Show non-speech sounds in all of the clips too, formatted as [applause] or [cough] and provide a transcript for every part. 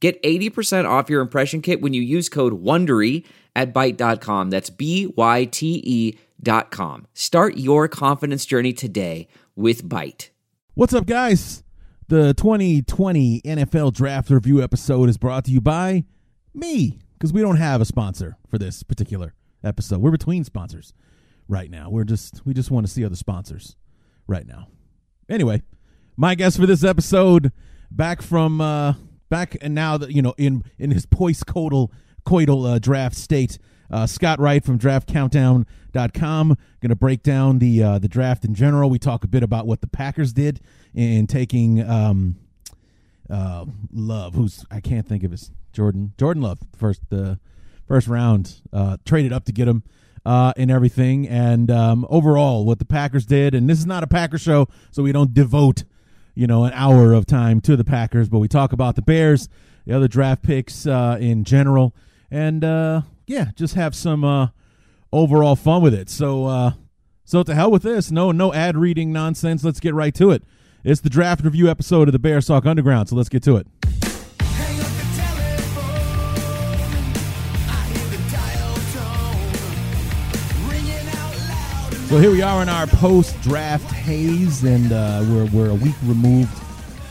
Get 80% off your impression kit when you use code WONDERY at Byte.com. That's B-Y-T-E dot com. Start your confidence journey today with Byte. What's up, guys? The 2020 NFL Draft Review episode is brought to you by me, because we don't have a sponsor for this particular episode. We're between sponsors right now. We're just we just want to see other sponsors right now. Anyway, my guest for this episode, back from uh back and now that you know in in his post-coital coital uh, draft state. Uh, Scott Wright from DraftCountdown.com going to break down the uh, the draft in general. We talk a bit about what the Packers did in taking um, uh, Love, who's I can't think of his Jordan Jordan Love first the first round uh, traded up to get him uh, and everything, and um, overall what the Packers did. And this is not a Packer show, so we don't devote you know an hour of time to the Packers, but we talk about the Bears, the other draft picks uh, in general, and uh, yeah, just have some uh, overall fun with it. So uh, so to hell with this. No no ad reading nonsense. Let's get right to it. It's the draft review episode of the Bears Talk Underground. So let's get to it. So here we are in our post-draft haze, and uh, we're we're a week removed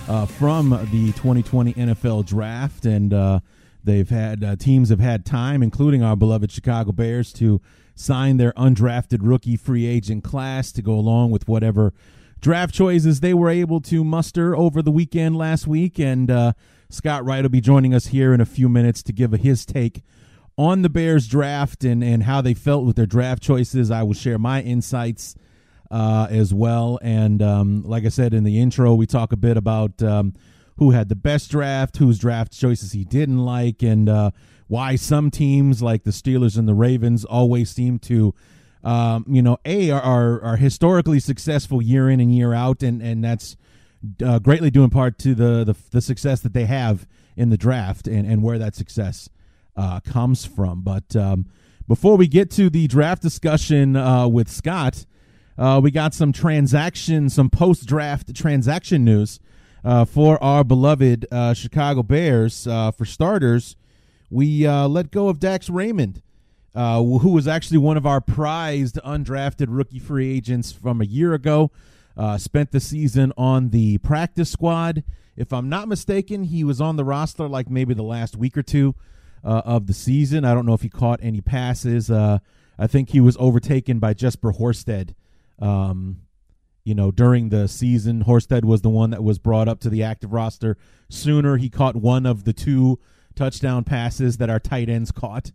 uh, from the 2020 NFL Draft, and uh, they've had uh, teams have had time, including our beloved Chicago Bears, to sign their undrafted rookie free agent class to go along with whatever draft choices they were able to muster over the weekend last week. And uh, Scott Wright will be joining us here in a few minutes to give his take on the Bears draft and, and how they felt with their draft choices. I will share my insights uh, as well. And um, like I said in the intro, we talk a bit about um, who had the best draft, whose draft choices he didn't like, and uh, why some teams like the Steelers and the Ravens always seem to. Um, you know, a are, are are historically successful year in and year out, and and that's uh, greatly due in part to the, the the success that they have in the draft and and where that success uh, comes from. But um, before we get to the draft discussion uh, with Scott, uh, we got some transaction, some post draft transaction news uh, for our beloved uh, Chicago Bears. Uh, for starters, we let go of Dax Raymond, who was actually one of our prized undrafted rookie free agents from a year ago. Spent the season on the practice squad. If I'm not mistaken, he was on the roster like maybe the last week or two uh, of the season. I don't know if he caught any passes. Uh, I think he was overtaken by Jesper Horsted. Um, you know, during the season, Horsted was the one that was brought up to the active roster sooner. He caught one of the two touchdown passes that our tight ends caught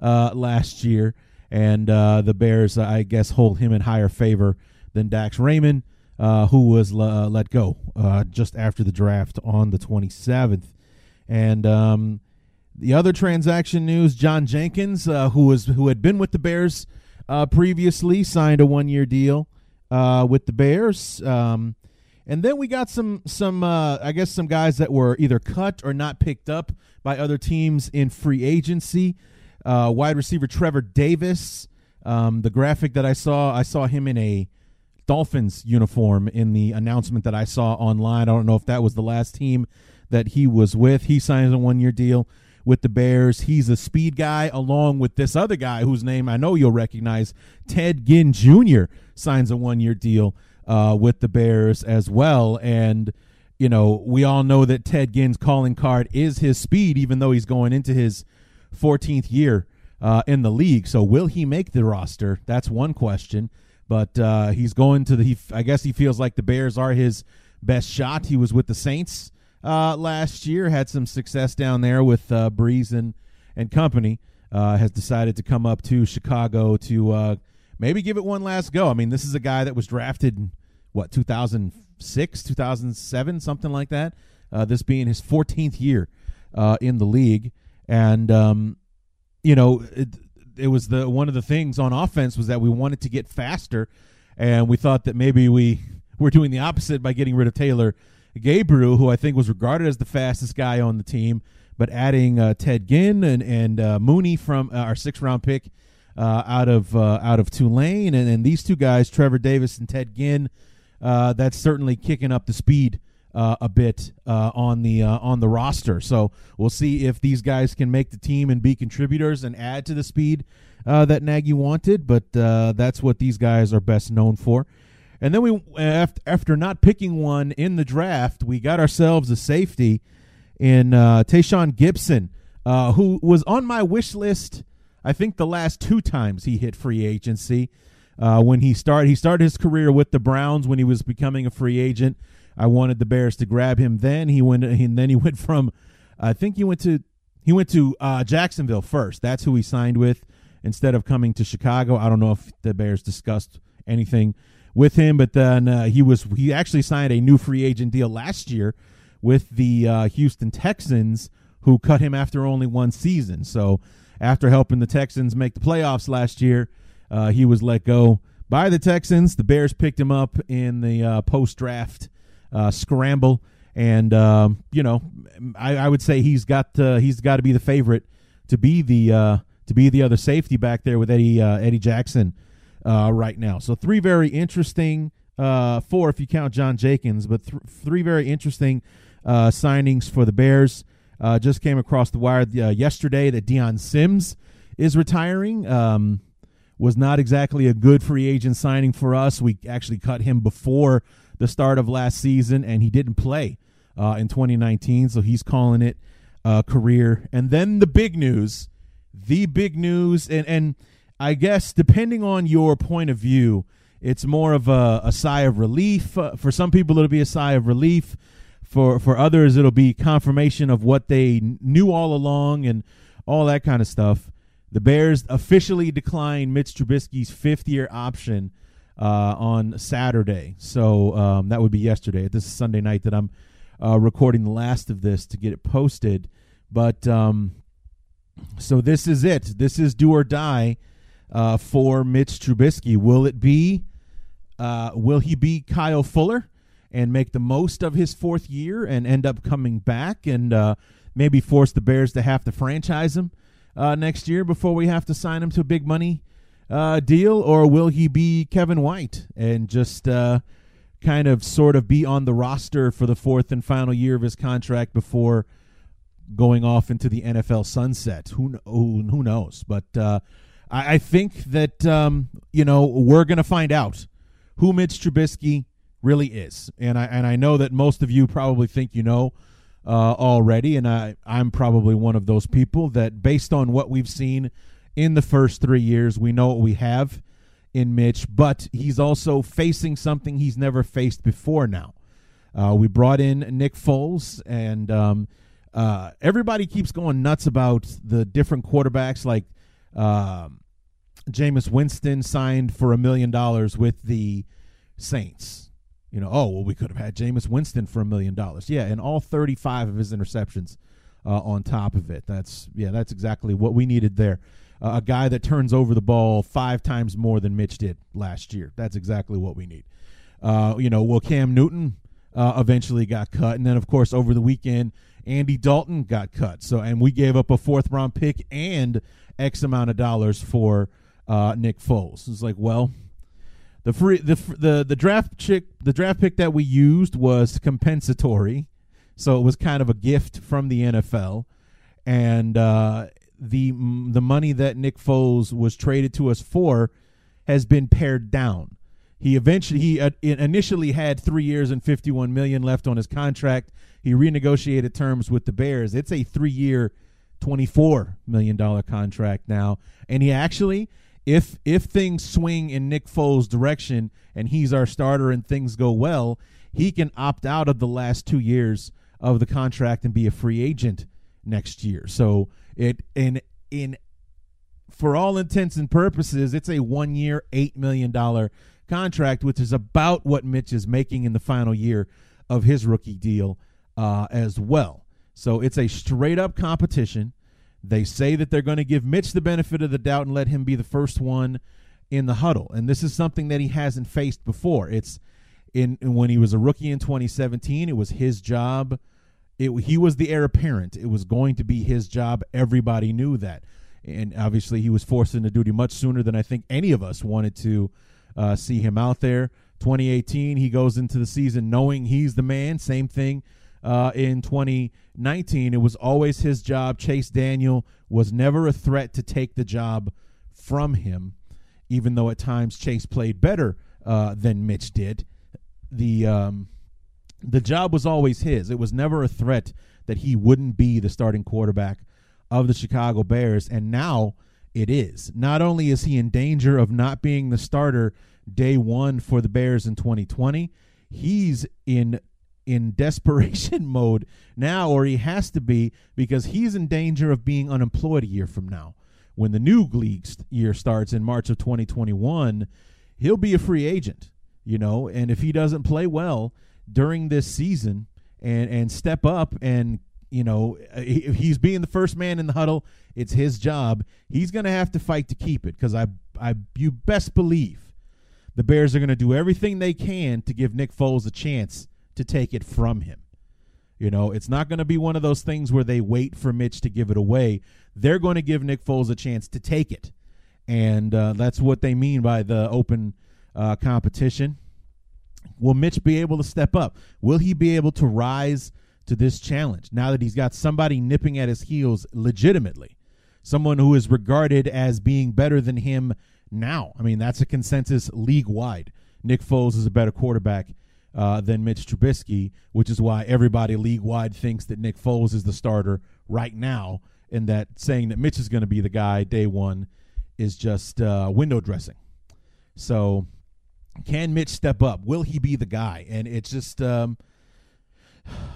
uh, last year, and uh, the Bears, I guess, hold him in higher favor than Dax Raymond, uh, who was uh, let go uh, just after the draft on the 27th. And um, the other transaction news: John Jenkins, uh, who was who had been with the Bears uh, previously, signed a one-year deal uh, with the Bears. Um, and then we got some some uh, I guess some guys that were either cut or not picked up by other teams in free agency. Uh, wide receiver Trevor Davis. Um, the graphic that I saw, I saw him in a Dolphins uniform in the announcement that I saw online. I don't know if that was the last team that he was with. He signs a one year deal with the Bears. He's a speed guy, along with this other guy whose name I know you'll recognize, Ted Ginn Jr. signs a one year deal uh, with the Bears as well. And you know, we all know that Ted Ginn's calling card is his speed, even though he's going into his 14th year uh, in the league. So, will he make the roster? That's one question. But uh, he's going to the. He, I guess he feels like the Bears are his best shot. He was with the Saints uh, last year, had some success down there with uh, Brees and and company. Uh, has decided to come up to Chicago to uh, maybe give it one last go. I mean, this is a guy that was drafted in, what 2006, 2007, something like that. Uh, this being his 14th year uh, in the league, and um, you know it, it was the one of the things on offense was that we wanted to get faster, and we thought that maybe we [laughs] were doing the opposite by getting rid of Taylor Gabriel, who I think was regarded as the fastest guy on the team, but adding uh, Ted Ginn and and uh, Mooney from uh, our sixth round pick uh, out of uh, out of Tulane, and, these two guys, Trevor Davis and Ted Ginn, uh, that's certainly kicking up the speed a bit on the on the roster. So we'll see if these guys can make the team and be contributors and add to the speed that Nagy wanted. But that's what these guys are best known for. And then we, after, not picking one in the draft, we got ourselves a safety in uh, Tashaun Gipson, uh, who was on my wish list. I think the last two times he hit free agency. Uh, when he started, he started his career with the Browns when he was becoming a free agent. I wanted the Bears to grab him. Then he went, and then he [laughs] went from, I think he went to, he went to uh, Jacksonville first. That's who he signed with instead of coming to Chicago. I don't know if the Bears discussed anything with him, but then uh, he was he actually signed a new free agent deal last year with the uh, Houston Texans, who cut him after only one season. So after helping the Texans make the playoffs last year, uh, he was let go by the Texans. The Bears picked him up in the uh, post draft uh, scramble, and um, you know I, I would say he's got uh, he's got to be the favorite to be the to be the other safety back there with Eddie Eddie Jackson uh, right now. So three very interesting, uh, four if you count John Jenkins, but th- three very interesting uh, signings for the Bears. Uh, just came across the wire uh, yesterday that Dion Sims is retiring. Um, was not exactly a good free agent signing for us. We actually cut him before the start of last season, and he didn't play uh, in 2019, so he's calling it a career. And then the big news, the big news, and and I guess depending on your point of view, it's more of a, a sigh of relief. Uh, for some people, it'll be a sigh of relief. For for others, it'll be confirmation of what they knew all along and all that kind of stuff. The Bears officially declined Mitch Trubisky's fifth year option uh, on Saturday. So um, that would be yesterday. This is Sunday night that I'm uh, recording the last of this to get it posted. But um, so this is it. This is do or die uh, for Mitch Trubisky. Will it be? Uh, will he be Kyle Fuller and make the most of his fourth year and end up coming back and uh, maybe force the Bears to have to franchise him uh, next year before we have to sign him to a big money uh, deal, or will he be Kevin White and just uh, kind of sort of be on the roster for the fourth and final year of his contract before going off into the NFL sunset? Who who, who knows? But uh, I, I think that um, you know we're going to find out who Mitch Trubisky really is, and I and I know that most of you probably think you know uh, already, and I I'm probably one of those people that based on what we've seen in the first three years, we know what we have in Mitch, but he's also facing something he's never faced before now. Uh, we brought in Nick Foles, and um, uh, everybody keeps going nuts about the different quarterbacks. Like um, Jameis Winston signed for a million dollars with the Saints. You know, oh well, we could have had Jameis Winston for a million dollars. Yeah, and all thirty-five of his interceptions uh, on top of it. That's yeah, that's exactly what we needed there. Uh, a guy that turns over the ball five times more than Mitch did last year. That's exactly what we need. Uh, you know, well, Cam Newton uh, eventually got cut, and then of course over the weekend, Andy Dalton got cut. So, and we gave up a fourth round pick and X amount of dollars for uh, Nick Foles. It's like, well, the free the the the draft chick the draft pick that we used was compensatory, so it was kind of a gift from the NFL, and uh, the the money that Nick Foles was traded to us for has been pared down. He eventually he uh, initially had three years and fifty one million left on his contract. He renegotiated terms with the Bears. It's a three year, twenty four million dollar contract now, and he actually if if things swing in Nick Foles' direction and he's our starter and things go well, he can opt out of the last two years of the contract and be a free agent next year. So it in in for all intents and purposes, it's a one year, eight million dollar contract, which is about what Mitch is making in the final year of his rookie deal uh, as well. So it's a straight up competition. They say that they're going to give Mitch the benefit of the doubt and let him be the first one in the huddle. And this is something that he hasn't faced before. It's in, when he was a rookie in 2017, it was his job. It, he was the heir apparent. It was going to be his job. Everybody knew that. And obviously, he was forced into duty much sooner than I think any of us wanted to uh, see him out there. 2018, he goes into the season knowing he's the man. Same thing uh, in 2019. It was always his job. Chase Daniel was never a threat to take the job from him, even though at times Chase played better uh, than Mitch did. The um, the job was always his. It was never a threat that he wouldn't be the starting quarterback of the Chicago Bears, and now it is. Not only is he in danger of not being the starter day one for the Bears in 2020, he's in in desperation [laughs] mode now, or he has to be because he's in danger of being unemployed a year from now. When the new league year starts in March of 2021, he'll be a free agent, you know, and if he doesn't play well during this season and and step up and you know uh, he, he's being the first man in the huddle it's his job he's going to have to fight to keep it because i i you best believe the bears are going to do everything they can to give nick foles a chance to take it from him you know it's not going to be one of those things where they wait for mitch to give it away they're going to give nick foles a chance to take it and uh, that's what they mean by the open uh, competition Will Mitch be able to step up? Will he be able to rise to this challenge now that he's got somebody nipping at his heels legitimately? Someone who is regarded as being better than him now. I mean, that's a consensus league wide. Nick Foles is a better quarterback uh, than Mitch Trubisky, which is why everybody league wide thinks that Nick Foles is the starter right now, and that saying that Mitch is going to be the guy day one is just uh, window dressing. So can Mitch step up? Will he be the guy? And it's just um,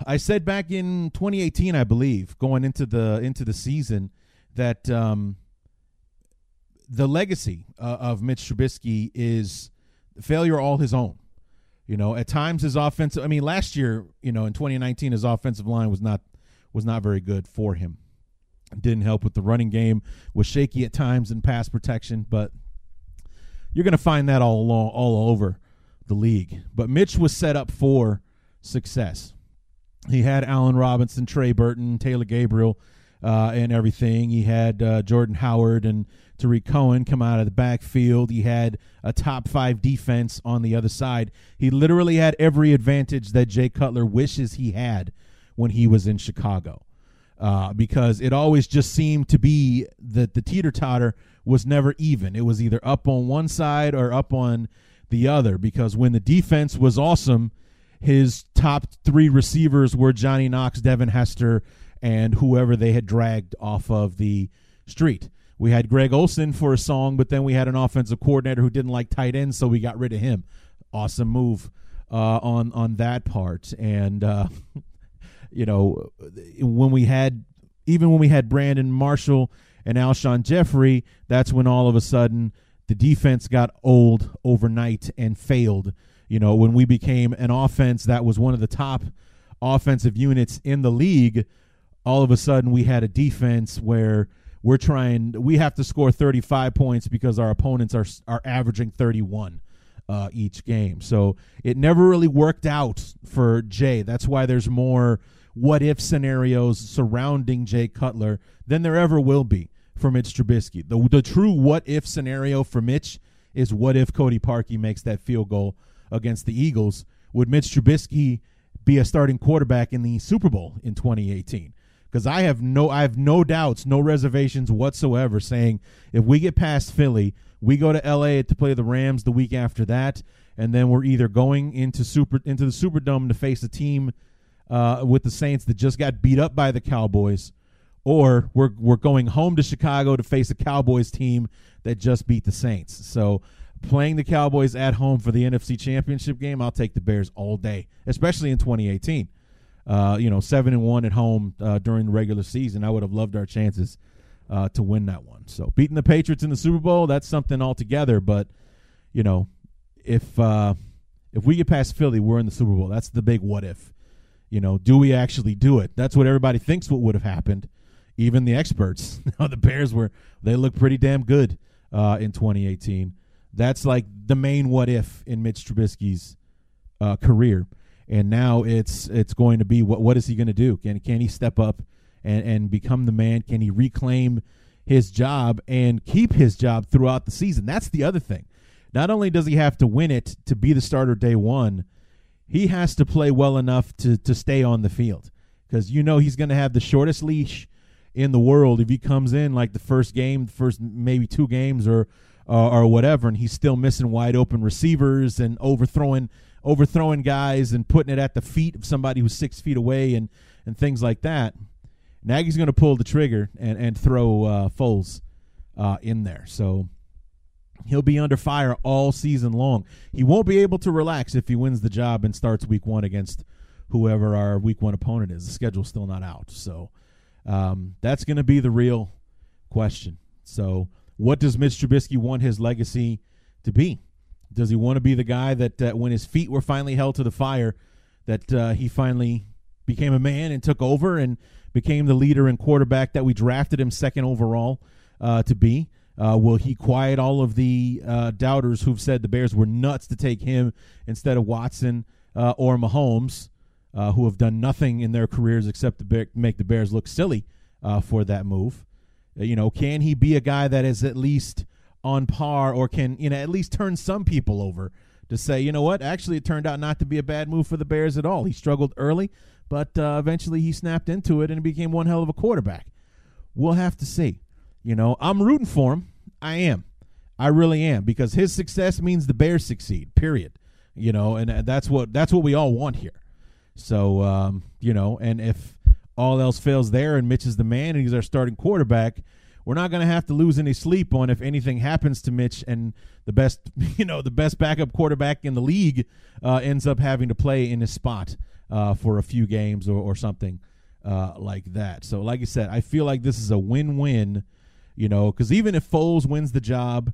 I said back in 2018, I believe, going into the into the season, that um, the legacy uh, of Mitch Trubisky is failure all his own. You know, at times his offensive. I mean, last year, you know, in 2019, his offensive line was not was not very good for him. Didn't help with the running game. Was shaky at times in pass protection, but you're going to find that all along, all over the league. But Mitch was set up for success. He had Allen Robinson, Trey Burton, Taylor Gabriel, uh, and everything. He had uh, Jordan Howard and Tarik Cohen come out of the backfield. He had a top five defense on the other side. He literally had every advantage that Jay Cutler wishes he had when he was in Chicago. Uh, because it always just seemed to be that the teeter totter was never even. It was either up on one side or up on the other. Because when the defense was awesome, his top three receivers were Johnny Knox, Devin Hester, and whoever they had dragged off of the street. We had Greg Olsen for a song, but then we had an offensive coordinator who didn't like tight ends, so we got rid of him. Awesome move uh, on on that part, and uh, [laughs] you know when we had even when we had Brandon Marshall and Alshon Jeffery, that's when all of a sudden the defense got old overnight and failed. You know, when we became an offense that was one of the top offensive units in the league, all of a sudden we had a defense where we're trying we have to score 35 points because our opponents are are averaging 31 uh, each game. So it never really worked out for Jay. That's why there's more what if scenarios surrounding Jay Cutler than there ever will be for Mitch Trubisky. The the true what if scenario for Mitch is what if Cody Parkey makes that field goal against the Eagles? Would Mitch Trubisky be a starting quarterback in the Super Bowl in 2018? Because I have no I have no doubts, no reservations whatsoever saying if we get past Philly, we go to LA to play the Rams the week after that, and then we're either going into super into the Superdome to face a team uh, with the Saints that just got beat up by the Cowboys, or we're we're going home to Chicago to face a Cowboys team that just beat the Saints. So playing the Cowboys at home for the NFC Championship game, I'll take the Bears all day, especially in 2018. Uh, you know, seven and one at home uh, during the regular season. I would have loved our chances uh, to win that one. So beating the Patriots in the Super Bowl, that's something altogether. But you know, if uh, if we get past Philly, we're in the Super Bowl. That's the big what if You know, do we actually do it? That's what everybody thinks what would have happened. Even the experts. [laughs] the Bears were they looked pretty damn good uh, in 2018. That's like the main what if in Mitch Trubisky's uh, career. And now it's it's going to be what what is he going to do? Can can he step up and and become the man? Can he reclaim his job and keep his job throughout the season? That's the other thing. Not only does he have to win it to be the starter day one, he has to play well enough to to stay on the field because you know he's going to have the shortest leash in the world if he comes in like the first game, the first maybe two games or uh, or whatever, and he's still missing wide open receivers and overthrowing overthrowing guys and putting it at the feet of somebody who's six feet away and and things like that. Nagy's going to pull the trigger and and throw uh, Foles uh, in there, so he'll be under fire all season long. He won't be able to relax if he wins the job and starts week one against whoever our week one opponent is. The schedule's still not out, so um, that's going to be the real question. So, what does Mitch Trubisky want his legacy to be? Does he want to be the guy that, uh, when his feet were finally held to the fire, that uh, he finally became a man and took over and became the leader and quarterback that we drafted him second overall uh, to be? Uh, will he quiet all of the uh, doubters who've said the Bears were nuts to take him instead of Watson uh, or Mahomes, who have done nothing in their careers except to make the Bears look silly for that move? You know, can he be a guy that is at least on par or can, you know, at least turn some people over to say, you know what, actually it turned out not to be a bad move for the Bears at all. He struggled early, but uh, eventually he snapped into it and became one hell of a quarterback. We'll have to see. You know, I'm rooting for him. I am. I really am because his success means the Bears succeed. Period. You know, and uh, that's what that's what we all want here. So, um, you know, and if all else fails there and Mitch is the man and he's our starting quarterback, we're not going to have to lose any sleep on if anything happens to Mitch and the best, [laughs] you know, the best backup quarterback in the league uh, ends up having to play in his spot uh, for a few games or, or something uh, like that. So, like I said, I feel like this is a win-win, you know, because even if Foles wins the job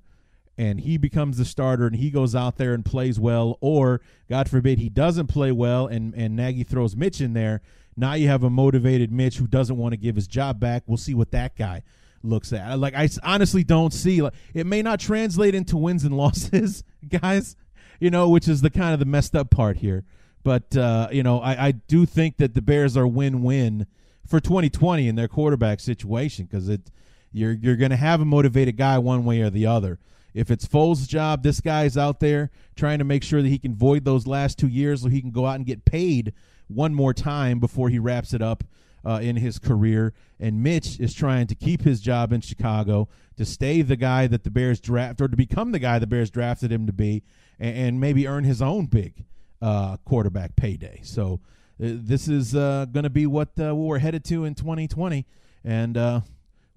and he becomes the starter and he goes out there and plays well, or God forbid he doesn't play well and and Nagy throws Mitch in there, now you have a motivated Mitch who doesn't want to give his job back. We'll see what that guy looks at. Like I honestly don't see like it may not translate into wins and [laughs] losses, guys. You know, which is the kind of the messed up part here. But uh, you know, I, I do think that the Bears are win-win for 2020 in their quarterback situation because it you're you're going to have a motivated guy one way or the other. If it's Foles' job, this guy's out there trying to make sure that he can void those last two years so he can go out and get paid one more time before he wraps it up uh, in his career. And Mitch is trying to keep his job in Chicago, to stay the guy that the Bears draft, or to become the guy the Bears drafted him to be, and, and maybe earn his own big uh, quarterback payday. So uh, this is uh, going to be what, uh, we're headed to in 2020. And uh,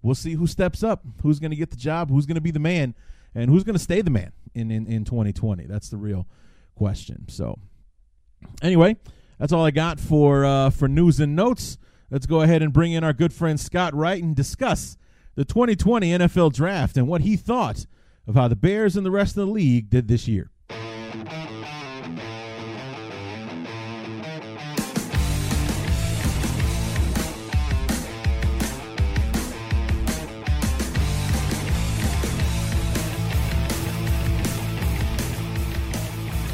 we'll see who steps up, who's going to get the job, who's going to be the man, and who's going to stay the man in, in, in 2020. That's the real question. So, anyway, that's all I got for uh, for news and notes. Let's go ahead and bring in our good friend Scott Wright and discuss the 2020 NFL Draft and what he thought of how the Bears and the rest of the league did this year.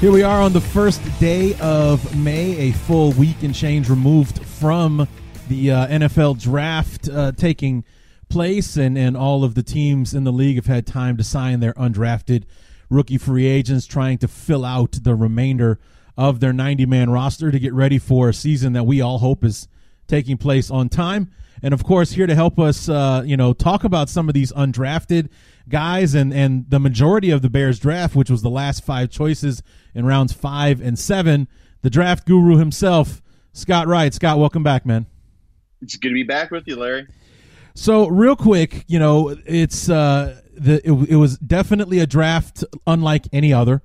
Here we are on the first day of May, a full week and change removed from the uh, NFL draft uh, taking place, and, and all of the teams in the league have had time to sign their undrafted rookie free agents, trying to fill out the remainder of their 90 man roster to get ready for a season that we all hope is taking place on time. And of course, here to help us, uh, you know, talk about some of these undrafted guys and and the majority of the Bears draft, which was the last five choices in rounds five and seven. The draft guru himself, Scott Wright. Scott, welcome back, man. It's good to be back with you, Larry. So real quick, you know, it's uh, the it, it was definitely a draft unlike any other,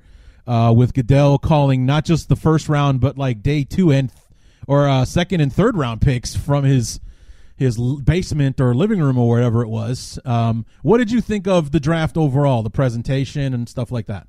uh, with Goodell calling not just the first round, but like day two and or uh, second and third round picks from his his basement or living room or wherever it was. Um, what did you think of the draft overall, the presentation and stuff like that?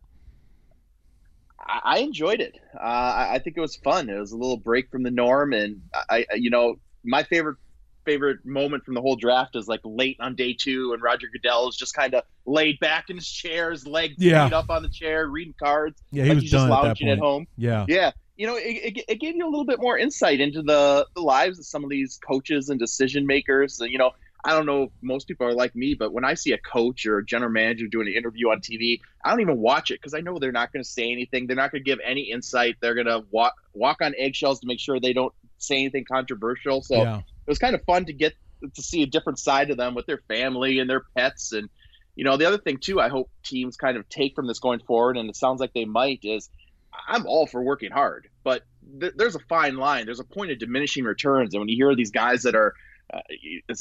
I, I enjoyed it. Uh, I, I think it was fun. It was a little break from the norm, and I, you know, my favorite favorite moment from the whole draft is like late on day two, and Roger Goodell is just kind of laid back in his chair, his legs Yeah. up on the chair, reading cards. Yeah, he like was he's just done at lounging at home. Yeah. Yeah, you know, it, it, it gave you a little bit more insight into the, the lives of some of these coaches and decision makers. You know, I don't know if most people are like me, but when I see a coach or a general manager doing an interview on TV, I don't even watch it because I know they're not going to say anything. They're not going to give any insight. They're going to walk walk on eggshells to make sure they don't say anything controversial. So yeah. it was kind of fun to get to see a different side of them with their family and their pets and you know the other thing too i hope teams kind of take from this going forward and it sounds like they might is i'm all for working hard but th- there's a fine line there's a point of diminishing returns and when you hear these guys that are uh,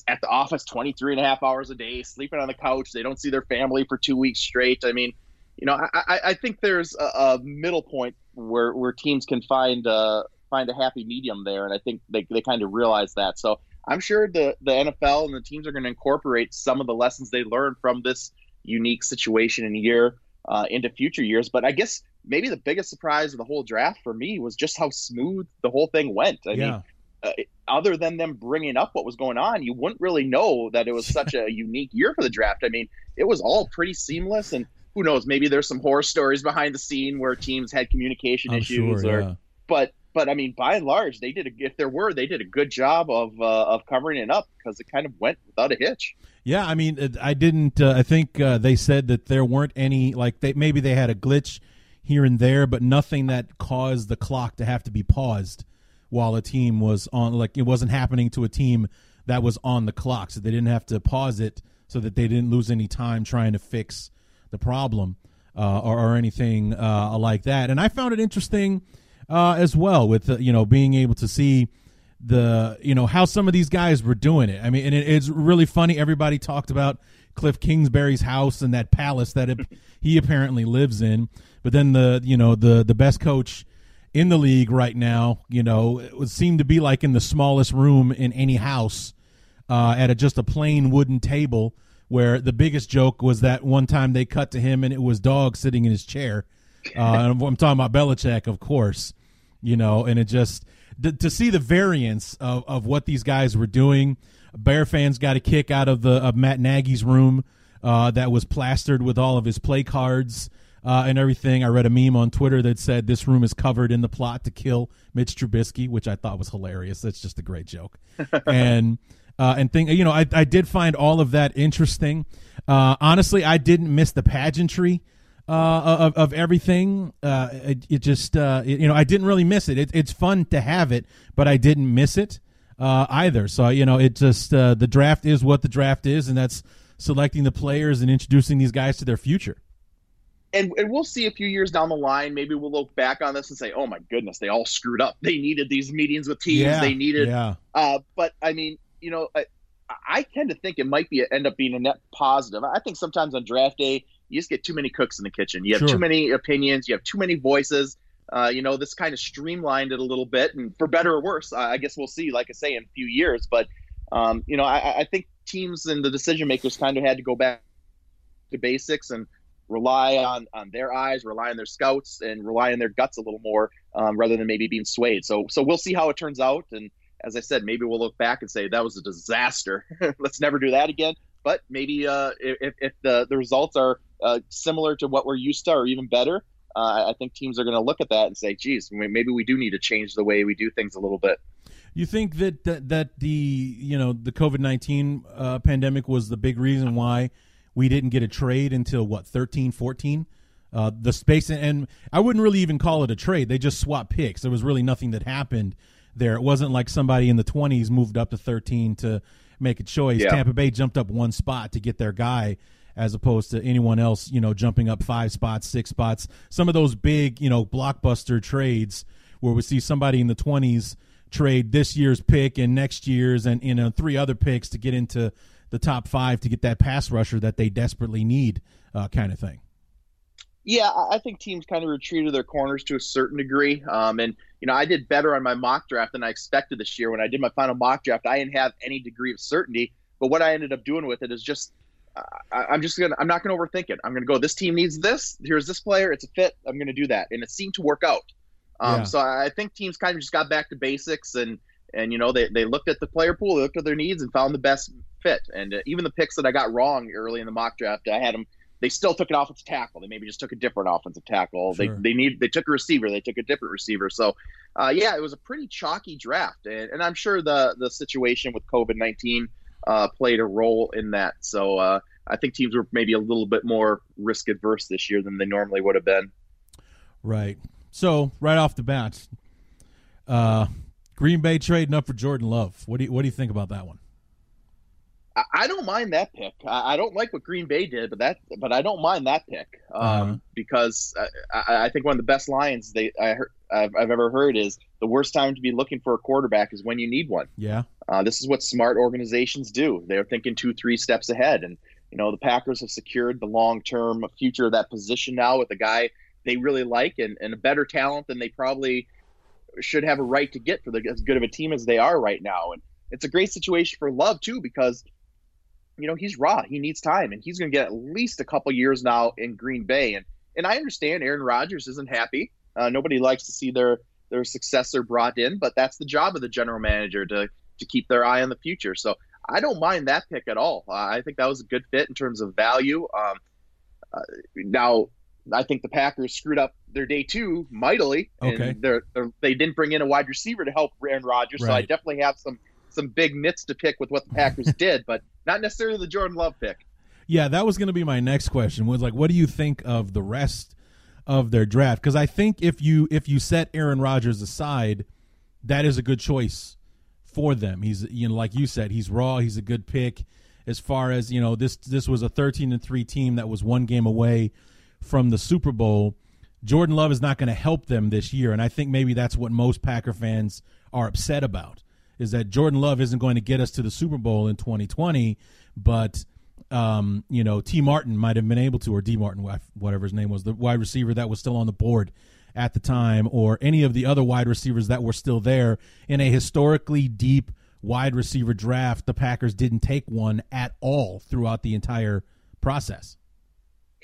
at the office 23 and a half hours a day sleeping on the couch they don't see their family for two weeks straight i mean you know i, I, I think there's a, a middle point where, where teams can find uh, find a happy medium there and i think they, they kind of realize that so I'm sure the the NFL and the teams are going to incorporate some of the lessons they learned from this unique situation and year uh, into future years. But I guess maybe the biggest surprise of the whole draft for me was just how smooth the whole thing went. I yeah. mean, uh, other than them bringing up what was going on, you wouldn't really know that it was [laughs] such a unique year for the draft. I mean, it was all pretty seamless and. Who knows? Maybe there's some horror stories behind the scene where teams had communication I'm issues, sure. or yeah. but but I mean, by and large, they did. A, if there were, they did a good job of uh, of covering it up because it kind of went without a hitch. Yeah, I mean, I didn't. Uh, I think uh, they said that there weren't any like they maybe they had a glitch here and there, but nothing that caused the clock to have to be paused while a team was on. Like it wasn't happening to a team that was on the clock, so they didn't have to pause it so that they didn't lose any time trying to fix the problem uh, or, or anything uh, like that. And I found it interesting uh, as well with uh, you know being able to see the you know how some of these guys were doing it. I mean, and it, it's really funny. Everybody talked about Cliff Kingsbury's house and that palace that it, [laughs] he apparently lives in. But then the you know the the best coach in the league right now, you know, it would seem to be like in the smallest room in any house uh, at a, just a plain wooden table. Where the biggest joke was that one time they cut to him and it was dog sitting in his chair. Uh, I'm, I'm talking about Belichick, of course. You know, and it just to, to see the variance of, of what these guys were doing. Bear fans got a kick out of the of Matt Nagy's room uh, that was plastered with all of his play cards uh, and everything. I read a meme on Twitter that said this room is covered in the plot to kill Mitch Trubisky, which I thought was hilarious. That's just a great joke. [laughs] and uh, and thing, you know, I, I did find all of that interesting. Uh, honestly, I didn't miss the pageantry uh, of, of everything. Uh, it, it just, uh, it- you know, I didn't really miss it. it. It's fun to have it, but I didn't miss it uh, either. So, you know, it just, uh, the draft is what the draft is, and that's selecting the players and introducing these guys to their future. And, and we'll see a few years down the line. Maybe we'll look back on this and say, "Oh my goodness, they all screwed up. They needed these meetings with teams. yeah. They needed Yeah. Uh, but I mean, you know, I, I tend to think it might be end up being a net positive. I think sometimes on draft day, you just get too many cooks in the kitchen. You have Sure. too many opinions. You have too many voices. Uh, you know, this kind of streamlined it a little bit, and for better or worse, I guess we'll see. Like I say, in a few years, but um, you know, I, I think teams and the decision makers kind of had to go back to basics and rely on on their eyes, rely on their scouts, and rely on their guts a little more um, rather than maybe being swayed. So, so we'll see how it turns out. And as I said, maybe we'll look back and say that was a disaster. [laughs] Let's never do that again. But maybe uh, if, if the the results are uh, similar to what we're used to, or even better, uh, I think teams are going to look at that and say, "Geez, maybe we do need to change the way we do things a little bit." You think that that, that the you know the COVID nineteen uh, pandemic was the big reason why we didn't get a trade until what 13, 14? Uh, the space and I wouldn't really even call it a trade. They just swapped picks. There was really nothing that happened there. It wasn't like somebody in the twenties moved up to thirteen to make a choice. Yeah. Tampa Bay jumped up one spot to get their guy, as opposed to anyone else. You know, jumping up five spots, six spots. Some of those big you know blockbuster trades where we see somebody in the twenties trade this year's pick and next year's and you know three other picks to get into the top five to get that pass rusher that they desperately need, uh, kind of thing. Yeah, I I think teams kind of retreated their corners to a certain degree. Um, and you know, I did better on my mock draft than I expected this year. When I did my final mock draft, I didn't have any degree of certainty. But what I ended up doing with it is just I, I'm just gonna I'm not gonna overthink it. I'm gonna go. This team needs this. Here's this player. It's a fit. I'm gonna do that, and it seemed to work out. Um, Yeah. So I think teams kind of just got back to basics, and and you know they they looked at the player pool, they looked at their needs, and found the best fit. And uh, even the picks that I got wrong early in the mock draft, I had them. They still took an offensive tackle. They maybe just took a different offensive tackle. Sure. They they need they took a receiver. They took a different receiver. So, uh, yeah, it was a pretty chalky draft, and, and I'm sure the the situation with COVID nineteen uh, played a role in that. So uh, I think teams were maybe a little bit more risk adverse this year than they normally would have been. Right. So right off the bat, uh, Green Bay trading up for Jordan Love. What do you what do you think about that one? I, I don't mind that pick. I, I don't like what Green Bay did, but that but I don't mind that pick um, Uh-huh. because I, I, I think one of the best lines they I heard, I've, I've ever heard is the worst time to be looking for a quarterback is when you need one. Yeah. Uh, this is what smart organizations do. They're thinking two, three steps ahead. And, you know, the Packers have secured the long term future of that position now with a guy they really like and, and a better talent than they probably should have a right to get for the, as good of a team as they are right now. And it's a great situation for Love, too, because, you know, he's raw. He needs time, and he's going to get at least a couple years now in Green Bay. And, and I understand Aaron Rodgers isn't happy. Uh, nobody likes to see their, their successor brought in, but that's the job of the general manager to to keep their eye on the future. So I don't mind that pick at all. Uh, I think that was a good fit in terms of value. Um, uh, now, I think the Packers screwed up their day two mightily, and Okay. they're, they're, they didn't bring in a wide receiver to help Aaron Rodgers. So I definitely have some some big nits to pick with what the Packers [laughs] did, but not necessarily the Jordan Love pick. Yeah, that was going to be my next question. Was like, what do you think of the rest of their draft? Because I think if you if you set Aaron Rodgers aside, that is a good choice for them. He's you know like you said, he's raw. He's a good pick. As far as you know, this this was a thirteen and three team that was one game away from the Super Bowl. Jordan Love is not going to help them this year, and I think maybe that's what most Packer fans are upset about. Is that Jordan Love isn't going to get us to the Super Bowl in 2020, but um, you know, T. Martin might have been able to, or D. Martin, whatever his name was, the wide receiver that was still on the board at the time, or any of the other wide receivers that were still there in a historically deep wide receiver draft. The Packers didn't take one at all throughout the entire process.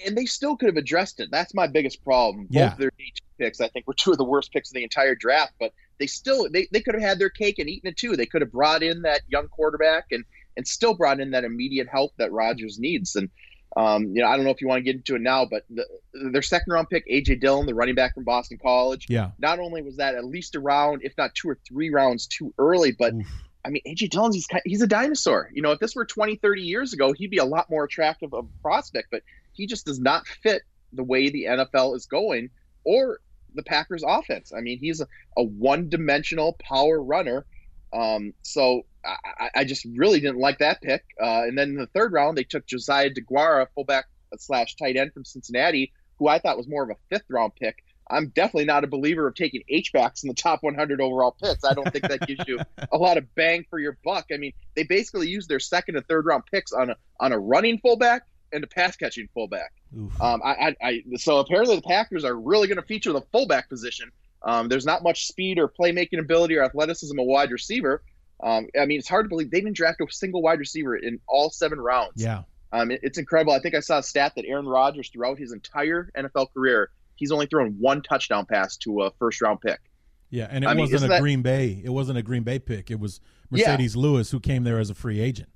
and they still could have addressed it. That's my biggest problem. Both Yeah. their picks, I think, were two of the worst picks of the entire draft. But they still they, they could have had their cake and eaten it too. They could have brought in that young quarterback and and still brought in that immediate help that Rodgers needs. And um, you know, I don't know if you want to get into it now, but the, their second round pick, AJ Dillon, the running back from Boston College. Yeah. Not only was that at least a round, if not two or three rounds too early, but Oof. I mean, AJ Dillon's he's he's a dinosaur. You know, if this were 20, 30 years ago, he'd be a lot more attractive of a prospect, but he just does not fit the way the NFL is going or the Packers offense. I mean, he's a, a one-dimensional power runner. Um, so I, I- I just really didn't like that pick. Uh, and then in the third round, they took Josiah Deguara, fullback slash tight end from Cincinnati, who I thought was more of a fifth round pick. I'm definitely not a believer of taking H backs in the top 100 overall picks. I don't think that gives you [laughs] a lot of bang for your buck. I mean, they basically used their second and third round picks on a on a running fullback and a pass catching fullback. Um, I, I, I so apparently the Packers are really going to feature the fullback position. Um, there's not much speed or playmaking ability or athleticism a wide receiver. Um, I mean, it's hard to believe they didn't draft a single wide receiver in all seven rounds. yeah. Um, it- it's incredible. I think I saw a stat that Aaron Rodgers, throughout his entire NFL career, he's only thrown one touchdown pass to a first round pick. Yeah, and it I wasn't isn't a that- Green Bay. It wasn't a Green Bay pick. It was Yeah. Marcedes Lewis who came there as a free agent.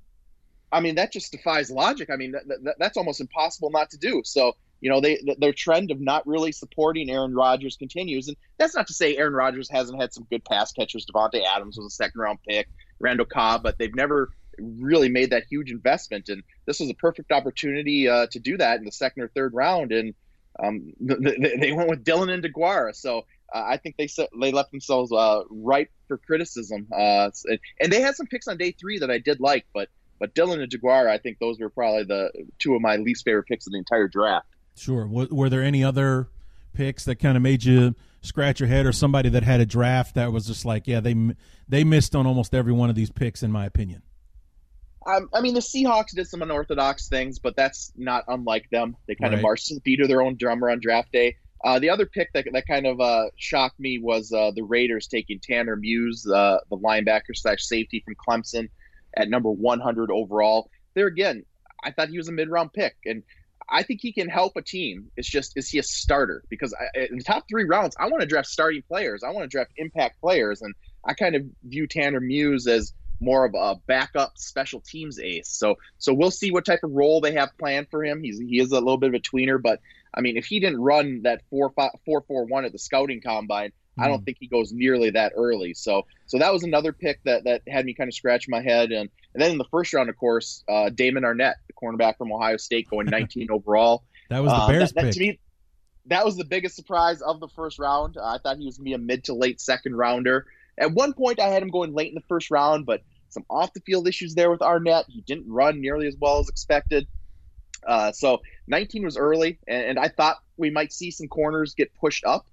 I mean, that just defies logic. I mean, that, that, that's almost impossible not to do. So, you know, they th- their trend of not really supporting Aaron Rodgers continues, and that's not to say Aaron Rodgers hasn't had some good pass catchers. Davante Adams was a second round pick, Randall Cobb, but they've never really made that huge investment. And this was a perfect opportunity uh, to do that in the second or third round, and um, [laughs] th- th- they went with Dillon and Deguara. So. Uh, I think they they left themselves uh, ripe for criticism, uh, and they had some picks on day three that I did like, but but Dillon and Deguara, I think those were probably the two of my least favorite picks of the entire draft. Sure. W- were there any other picks that kind of made you scratch your head, or somebody that had a draft that was just like, yeah, they they missed on almost every one of these picks, in my opinion. Um, I mean, the Seahawks did some unorthodox things, but that's not unlike them. They kind Right. of marched to the beat of their own drummer on draft day. Uh, the other pick that, that kind of uh, shocked me was uh, the Raiders taking Tanner Muse, uh, the linebacker slash safety from Clemson, at number 100 overall. There again, I thought he was a mid round pick, and I think he can help a team. It's just is he a starter? Because I, in the top three rounds, I want to draft starting players. I want to draft impact players, and I kind of view Tanner Muse as more of a backup special teams ace. So so we'll see what type of role they have planned for him. He's he is a little bit of a tweener, but I mean, if he didn't run that four five four four one at the scouting combine, I don't think he goes nearly that early. So so that was another pick that that had me kind of scratch my head. And and then in the first round, of course, uh, Damon Arnette, the cornerback from Ohio State, going [laughs] 19 overall. That was the Um, Bears that, that, pick. to me, that was the biggest surprise of the first round. Uh, I thought he was going to be a mid to late second rounder. At one point, I had him going late in the first round, but some off the field issues there with Arnette. He didn't run nearly as well as expected. Uh, so 19 was early, and, and I thought we might see some corners get pushed up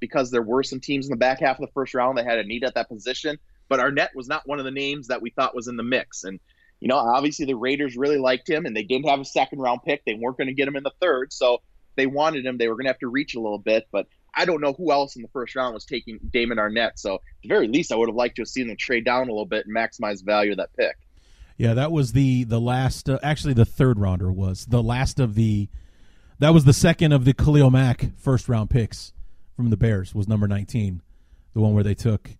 because there were some teams in the back half of the first round that had a need at that position. But Arnette was not one of the names that we thought was in the mix. And, you know, obviously the Raiders really liked him, and they didn't have a second round pick. They weren't going to get him in the third. So they wanted him, they were going to have to reach a little bit. But I don't know who else in the first round was taking Damon Arnette. So at the very least, I would have liked to have seen them trade down a little bit and maximize value of that pick. Yeah, that was the the last. Uh, actually, the third rounder was the last of the. That was the second of the Khalil Mack first round picks from the Bears. Was number nineteen, the one where they took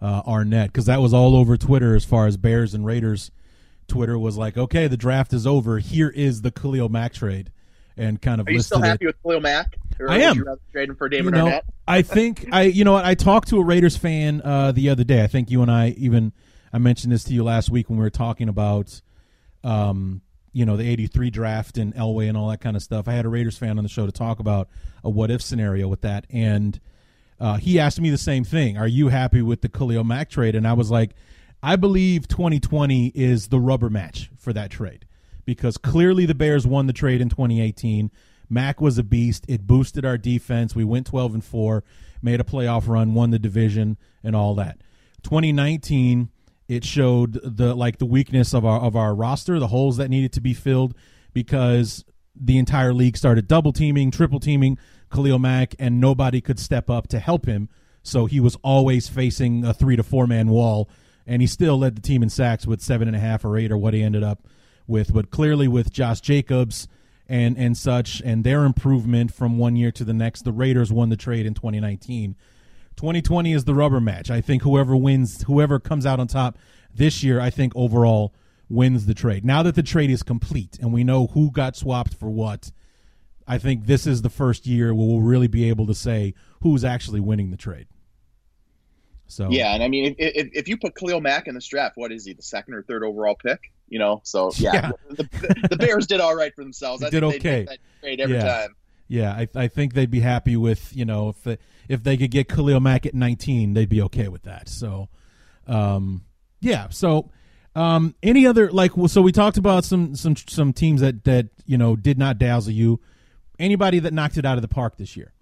uh, Arnette because that was all over Twitter as far as Bears and Raiders. Twitter was like, okay, the draft is over. Here is the Khalil Mack trade, and kind of Are you still it. happy with Khalil Mack? Or I am. You rather trade him for you know, Arnette? I think [laughs] I you know what I talked to a Raiders fan uh, the other day. I think you and I even I mentioned this to you last week when we were talking about um, you know the 83 draft and Elway and all that kind of stuff. I had a Raiders fan on the show to talk about a what if scenario with that and uh, he asked me the same thing. Are you happy with the Khalil Mack trade? And I was like, I believe 2020 is the rubber match for that trade because clearly the Bears won the trade in 2018. Mack was a beast. It boosted our defense. We went 12 and 4, made a playoff run, won the division and all that. 2019 it showed the like the weakness of our of our roster, the holes that needed to be filled because the entire league started double teaming, triple teaming Khalil Mack, and nobody could step up to help him. So he was always facing a three to four man wall, and he still led the team in sacks with seven and a half or eight or what he ended up with. But clearly, with Josh Jacobs and and such, and their improvement from one year to the next, the Raiders won the trade in 2019. 2020 is the rubber match. I think whoever wins, whoever comes out on top this year, I think overall wins the trade. Now that the trade is complete and we know who got swapped for what, I think this is the first year where we'll really be able to say who's actually winning the trade. So Yeah, and I mean, if, if, if you put Khalil Mack in this draft, what is he, the second or third overall pick? You know, so yeah, [laughs] Yeah. The, the Bears did all right for themselves. They I did okay. that trade every Yeah. time. Yeah, I, I think they'd be happy with you know if they, if they could get Khalil Mack at 19, they'd be okay with that. So, um, yeah. So, um, any other like so we talked about some some some teams that that you know did not dazzle you. Anybody that knocked it out of the park this year?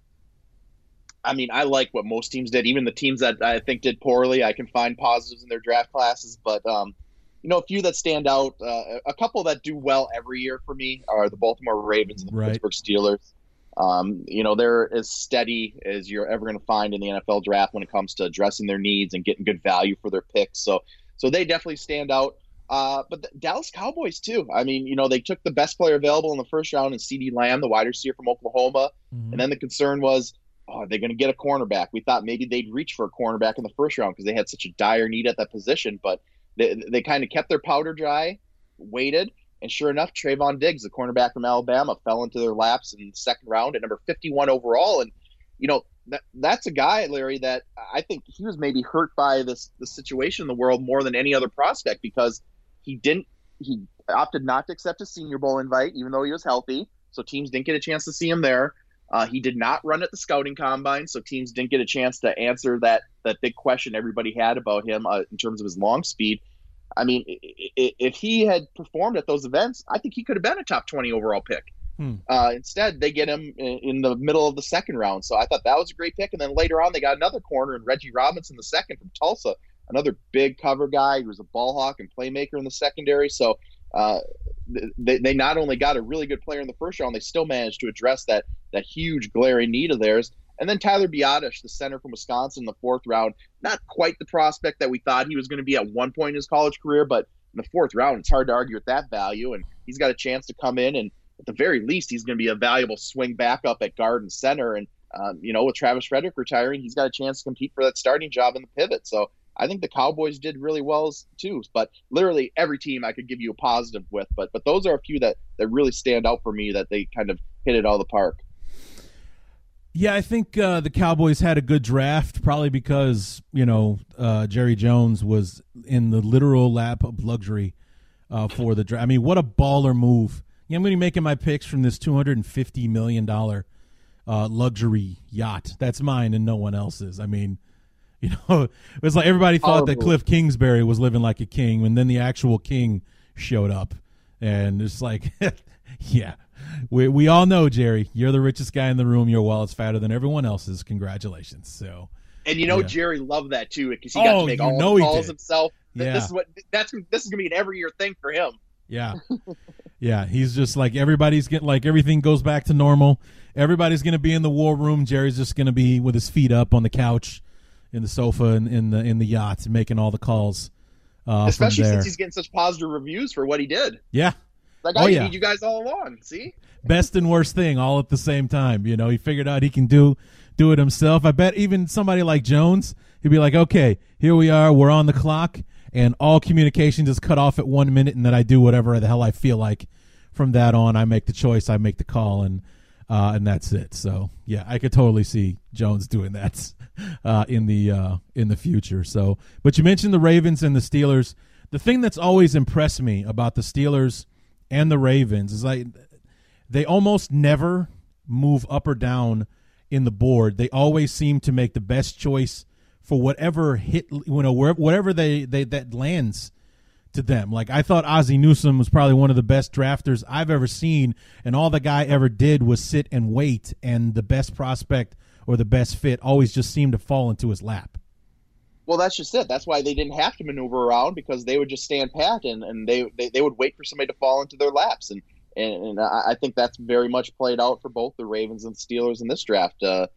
I mean, I like what most teams did. Even the teams that I think did poorly, I can find positives in their draft classes. But um, you know, a few that stand out, uh, a couple that do well every year for me are the Baltimore Ravens and the Right. Pittsburgh Steelers. Um, you know, they're as steady as you're ever going to find in the NFL draft when it comes to addressing their needs and getting good value for their picks. So, so they definitely stand out. Uh, but the Dallas Cowboys too. I mean, you know, they took the best player available in the first round in CeeDee Lamb, the wide receiver from Oklahoma. And then the concern was, oh, are they going to get a cornerback? We thought maybe they'd reach for a cornerback in the first round because they had such a dire need at that position, but they, they kind of kept their powder dry, waited, and sure enough, Trevon Diggs, the cornerback from Alabama, fell into their laps in the second round at number 51 overall. And, you know, that, that's a guy, Larry, that I think he was maybe hurt by this the situation in the world more than any other prospect because he didn't he opted not to accept a Senior Bowl invite, even though he was healthy. So teams didn't get a chance to see him there. Uh, he did not run at the scouting combine, so teams didn't get a chance to answer that that big question everybody had about him uh, in terms of his long speed. I mean, if he had performed at those events, I think he could have been a top twenty overall pick. Hmm. Uh, instead, they get him in, the middle of the second round, so I thought that was a great pick. And then later on, they got another corner in Reggie Robinson, the second from Tulsa, another big cover guy who was a ball hawk and playmaker in the secondary. So uh, they, they not only got a really good player in the first round, they still managed to address that that huge glaring need of theirs. And then Tyler Biadasz, the center from Wisconsin, the fourth round, not quite the prospect that we thought he was going to be at one point in his college career, but in the fourth round, it's hard to argue with that value. And he's got a chance to come in and at the very least he's going to be a valuable swing backup at guard and center. And um, you know, with Travis Frederick retiring, he's got a chance to compete for that starting job in the pivot. So I think the Cowboys did really well too. But literally every team I could give you a positive with, but but those are a few that that really stand out for me that they kind of hit it all the park. Yeah, I think uh, the Cowboys had a good draft, probably because you know uh, Jerry Jones was in the literal lap of luxury uh, for the draft. I mean, what a baller move! Yeah, I'm going to be making my picks from this 250 million dollar uh, luxury yacht. That's mine and no one else's. I mean, [laughs] you know, it was like everybody thought that Cliff Kingsbury was living like a king, and then the actual king showed up, and it's like, [laughs] yeah, we we all know Jerry, you're the richest guy in the room. Your wallet's fatter than everyone else's. Congratulations. So And you know Yeah. Jerry loved that too because he got Oh, to make all know the calls himself. Yeah. This is what that's this is gonna be an every year thing for him. yeah, yeah, he's just like everybody's getting like everything goes back to normal. Everybody's gonna be in the war room. Jerry's just gonna be with his feet up on the couch, in the sofa, and in the in the yacht, making all the calls. Uh, Especially since he's getting such positive reviews for what he did. yeah, Like Oh, I yeah. need you guys all along. See? best and worst thing all at the same time. You know, he figured out he can do do it himself. I bet even somebody like Jones, he'd be like, "Okay, here we are. We're on the clock, and all communication is cut off at one minute, and then I do whatever the hell I feel like. From that on, I make the choice, I make the call, and uh, and that's it. So yeah, I could totally see Jones doing that [laughs] uh, in the uh, in the future. So, but you mentioned the Ravens and the Steelers. The thing that's always impressed me about the Steelers and the Ravens is like they almost never move up or down in the board. They always seem to make the best choice for whatever hit, you know, wherever, whatever they, they that lands to them. Like I thought Ozzie Newsome was probably one of the best drafters I've ever seen, and all the guy ever did was sit and wait, and the best prospect or the best fit always just seemed to fall into his lap. Well, that's just it. That's why they didn't have to maneuver around because they would just stand pat and, and they, they, they would wait for somebody to fall into their laps. And, and, and I think that's very much played out for both the Ravens and Steelers in this draft uh,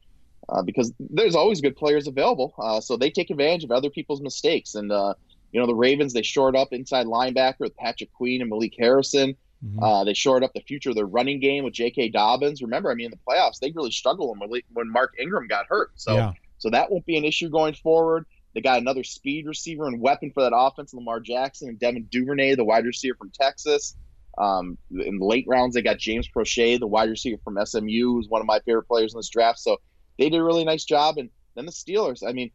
uh, because there's always good players available. Uh, so they take advantage of other people's mistakes. And, uh, you know, the Ravens, they shored up inside linebacker with Patrick Queen and Malik Harrison. Uh, they shored up the future of their running game with J.K. Dobbins. Remember, I mean, in the playoffs, they really struggled when, when Mark Ingram got hurt. So, Yeah. so that won't be an issue going forward. They got another speed receiver and weapon for that offense, Lamar Jackson and Devin Duvernay, the wide receiver from Texas. Um, in the late rounds, they got James Proche, the wide receiver from SMU, who's one of my favorite players in this draft. So they did a really nice job. And then the Steelers, I mean,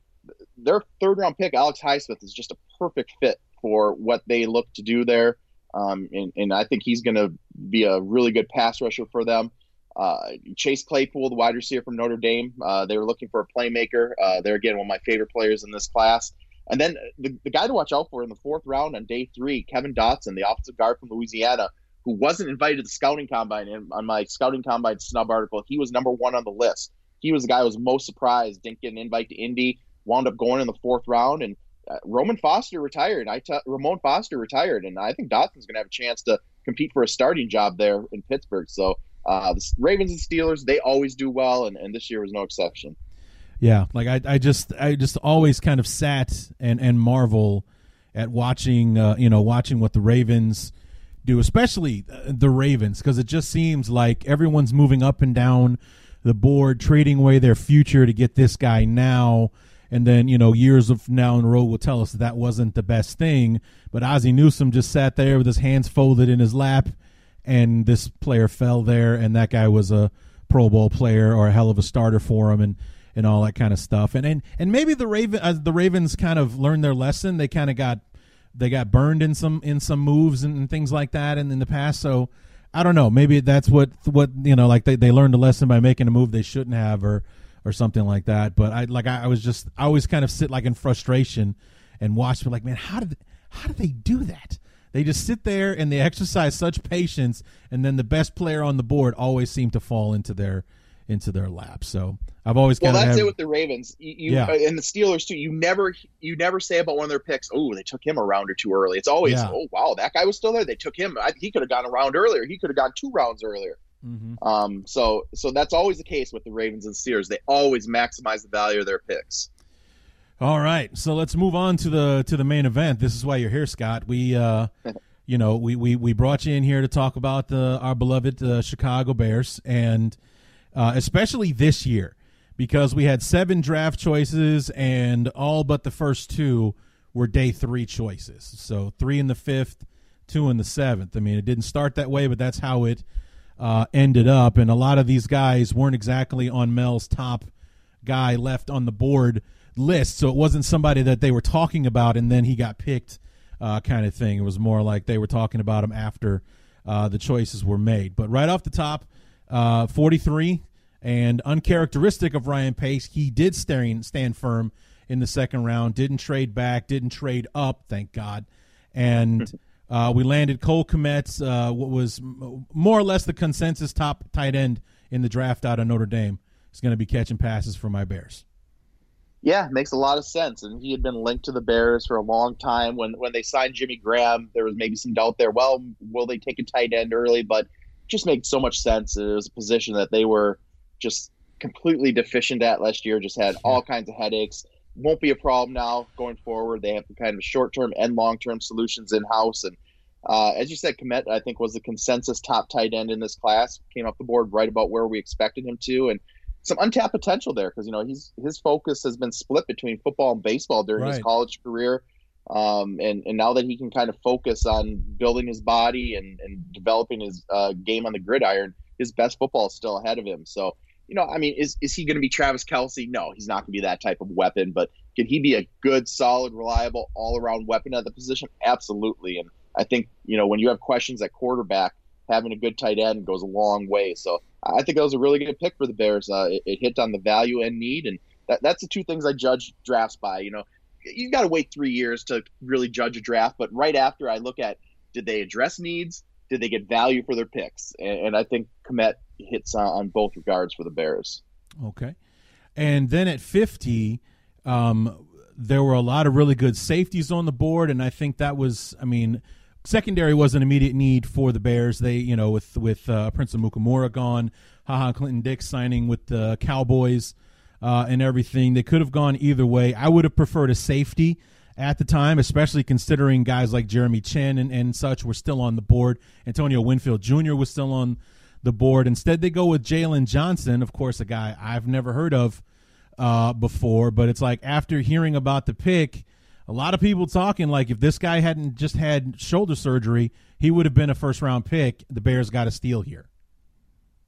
their third round pick, Alex Highsmith, is just a perfect fit for what they look to do there. Um, and, and I think he's going to be a really good pass rusher for them. Uh, Chase Claypool, the wide receiver from Notre Dame, uh, they were looking for a playmaker. Uh, they're again one of my favorite players in this class. And then the, the guy to watch out for in the fourth round on day three, Kevin Dotson, the offensive guard from Louisiana, who wasn't invited to the scouting combine. And on my scouting combine snub article, he was number one on the list. He was the guy who was most surprised, didn't get an invite to Indy, wound up going in the fourth round. And uh, Roman Foster retired. I t- Ramon Foster retired, and I think Dotson's going to have a chance to compete for a starting job there in Pittsburgh. So uh, the Ravens and Steelers, they always do well, and, and this year was no exception. Yeah, like I, I just, I just always kind of sat and and marvel at watching, uh, you know, watching what the Ravens do, especially uh, the Ravens, because it just seems like everyone's moving up and down the board, trading away their future to get this guy now, and then you know years of now in the road will tell us that, that wasn't the best thing. But Ozzie Newsome just sat there with his hands folded in his lap, and this player fell there, and that guy was a Pro Bowl player or a hell of a starter for him, and and all that kind of stuff. And and and maybe the Raven, uh, the Ravens kind of learned their lesson. They kind of got they got burned in some in some moves and, and things like that in, in the past. So I don't know. Maybe that's what what you know, like they, they learned a lesson by making a move they shouldn't have, or or something like that. But I like I, I was just I always kind of sit like in frustration and watch. But like, man, how did how did they do that? They just sit there and they exercise such patience, and then the best player on the board always seem to fall into their into their lap. So I've always Well, that's have, it with the Ravens. You, you Yeah. uh, and the Steelers too. You never you never say about one of their picks. Oh, they took him a round or two early. It's always Yeah. oh wow that guy was still there. They took him. I, he could have gone a round earlier. He could have gone two rounds earlier. Mhm. Um, so so that's always the case with the Ravens and Steelers. They always maximize the value of their picks. All right, so let's move on to the to the main event. This is why you're here, Scott. We, uh, [laughs] you know, we, we, we brought you in here to talk about the, our beloved uh, Chicago Bears, and uh, especially this year, because we had seven draft choices, and all but the first two were day three choices. So three in the fifth, two in the seventh. I mean, it didn't start that way, but that's how it uh, ended up. And a lot of these guys weren't exactly on Mel's top guy left on the board list, so it wasn't somebody that they were talking about, and then he got picked uh, kind of thing. It was more like they were talking about him after uh, the choices were made. But right off the top, uh, 43 and uncharacteristic of Ryan Pace, he did stand, stand firm in the second round, didn't trade back, didn't trade up, thank God. And uh, we landed Cole Kmet, uh, what was m- more or less the consensus top tight end in the draft out of Notre Dame. He's going to be catching passes for my Bears. Yeah, makes a lot of sense. And he had been linked to the Bears for a long time. When when they signed Jimmy Graham, there was maybe some doubt there. Well, will they take a tight end early? But just makes so much sense. It was a position that they were just completely deficient at last year. Just had all kinds of headaches. Won't be a problem now going forward. They have the kind of short term and long term solutions in house. And uh, as you said, Kmet I think was the consensus top tight end in this class. Came up the board right about where we expected him to, and some untapped potential there because you know he's his focus has been split between football and baseball during his college career. Um, and, and now that he can kind of focus on building his body and, and developing his uh, game on the gridiron, his best football is still ahead of him. So, you know, I mean, is, is he going to be Travis Kelce? No, he's not going to be that type of weapon, but can he be a good, solid, reliable, all around weapon at the position? Absolutely. And I think, you know, when you have questions at quarterback, having a good tight end goes a long way. So I think that was a really good pick for the Bears. Uh, it, it hit on the value and need. And that, that's the two things I judge drafts by. You know, you got to wait three years to really judge a draft, but right after I look at did they address needs? Did they get value for their picks? And, and I think Kmet hits on, on both regards for the Bears. Okay. And then at 50, um, there were a lot of really good safeties on the board, and I think that was, I mean, secondary was an immediate need for the Bears. They, you know, with with uh, Prince Amukamara gone, Ha Ha, Clinton Dix signing with the Cowboys uh, and everything, they could have gone either way. I would have preferred a safety at the time, especially considering guys like Jeremy Chinn and, and such were still on the board. Antonio Winfield Jr. was still on the board. Instead, they go with Jaylon Johnson, of course, a guy I've never heard of uh, before. But it's like after hearing about the pick, a lot of people talking like if this guy hadn't just had shoulder surgery, he would have been a first round pick. The Bears got a steal here.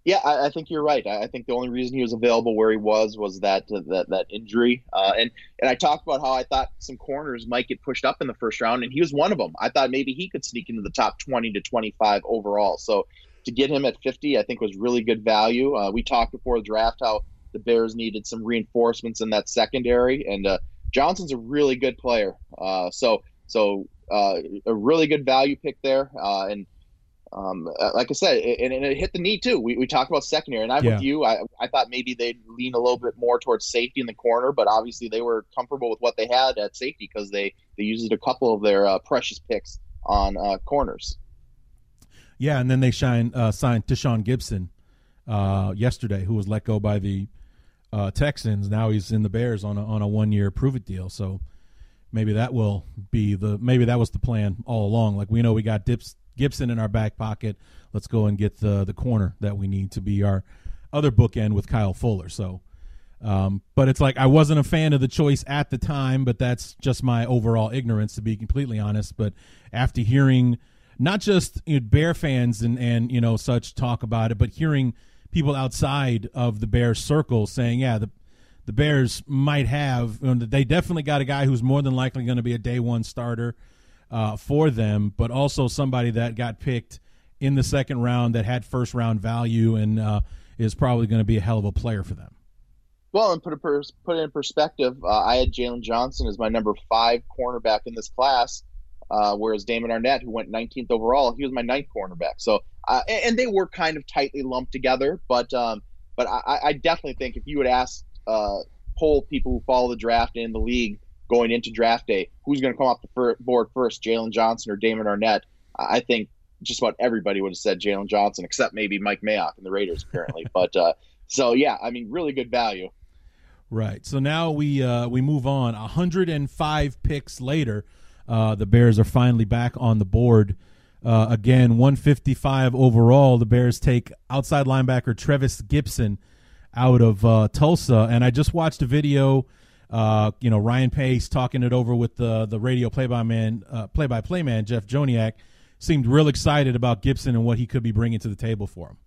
Yeah, I, I think you're right. I, I think the only reason he was available where he was was that that that injury. Uh, and and I talked about how I thought some corners might get pushed up in the first round, and he was one of them. I thought maybe he could sneak into the top 20 to 25 overall. So to get him at 50, I think was really good value. Uh, we talked before the draft how the Bears needed some reinforcements in that secondary, and uh, Johnson's a really good player. Uh, so so uh, a really good value pick there, uh, and um, uh, like I said, it, and, it hit the knee too. We, we talked about secondary, and I'm Yeah. with you. I, I thought maybe they'd lean a little bit more towards safety in the corner, but obviously they were comfortable with what they had at safety because they they used a couple of their uh, precious picks on uh, corners. Yeah, and then they shine, uh, signed Tashaun Gipson uh, yesterday, who was let go by the uh, Texans. Now he's in the Bears on a, on a one year prove it deal. So maybe that will be the maybe that was the plan all along. Like we know we got Dips, Gipson in our back pocket. Let's go and get the the corner that we need to be our other bookend with Kyle Fuller. So. Um, but it's like I wasn't a fan of the choice at the time, but that's just my overall ignorance, to be completely honest. But after hearing not just you know, Bear fans and and you know such talk about it, but hearing people outside of the Bears circle saying, "Yeah, the the Bears might have you know, they definitely got a guy who's more than likely going to be a day one starter uh, for them, but also somebody that got picked in the second round that had first round value and uh, is probably going to be a hell of a player for them." Well, and put it pers- put it in perspective, uh, I had Jaylon Johnson as my number five cornerback in this class, uh, whereas Damon Arnette, who went 19th overall, he was my ninth cornerback. So, uh, and, and they were kind of tightly lumped together, but um, but I, I definitely think if you would ask uh, poll people who follow the draft in the league going into draft day, who's going to come off the fir- board first, Jaylon Johnson or Damon Arnette? I I think just about everybody would have said Jaylon Johnson, except maybe Mike Mayock and the Raiders, apparently. [laughs] but uh, so yeah, I mean, really good value. Right. So now we uh, we move on. 105 picks later, uh, the Bears are finally back on the board Uh, again, 155 overall. The Bears take outside linebacker Trevis Gipson out of uh, Tulsa, and I just watched a video. Uh, you know, Ryan Pace talking it over with the the radio play by man, uh, play by play man Jeff Joniak, seemed real excited about Gipson and what he could be bringing to the table for him.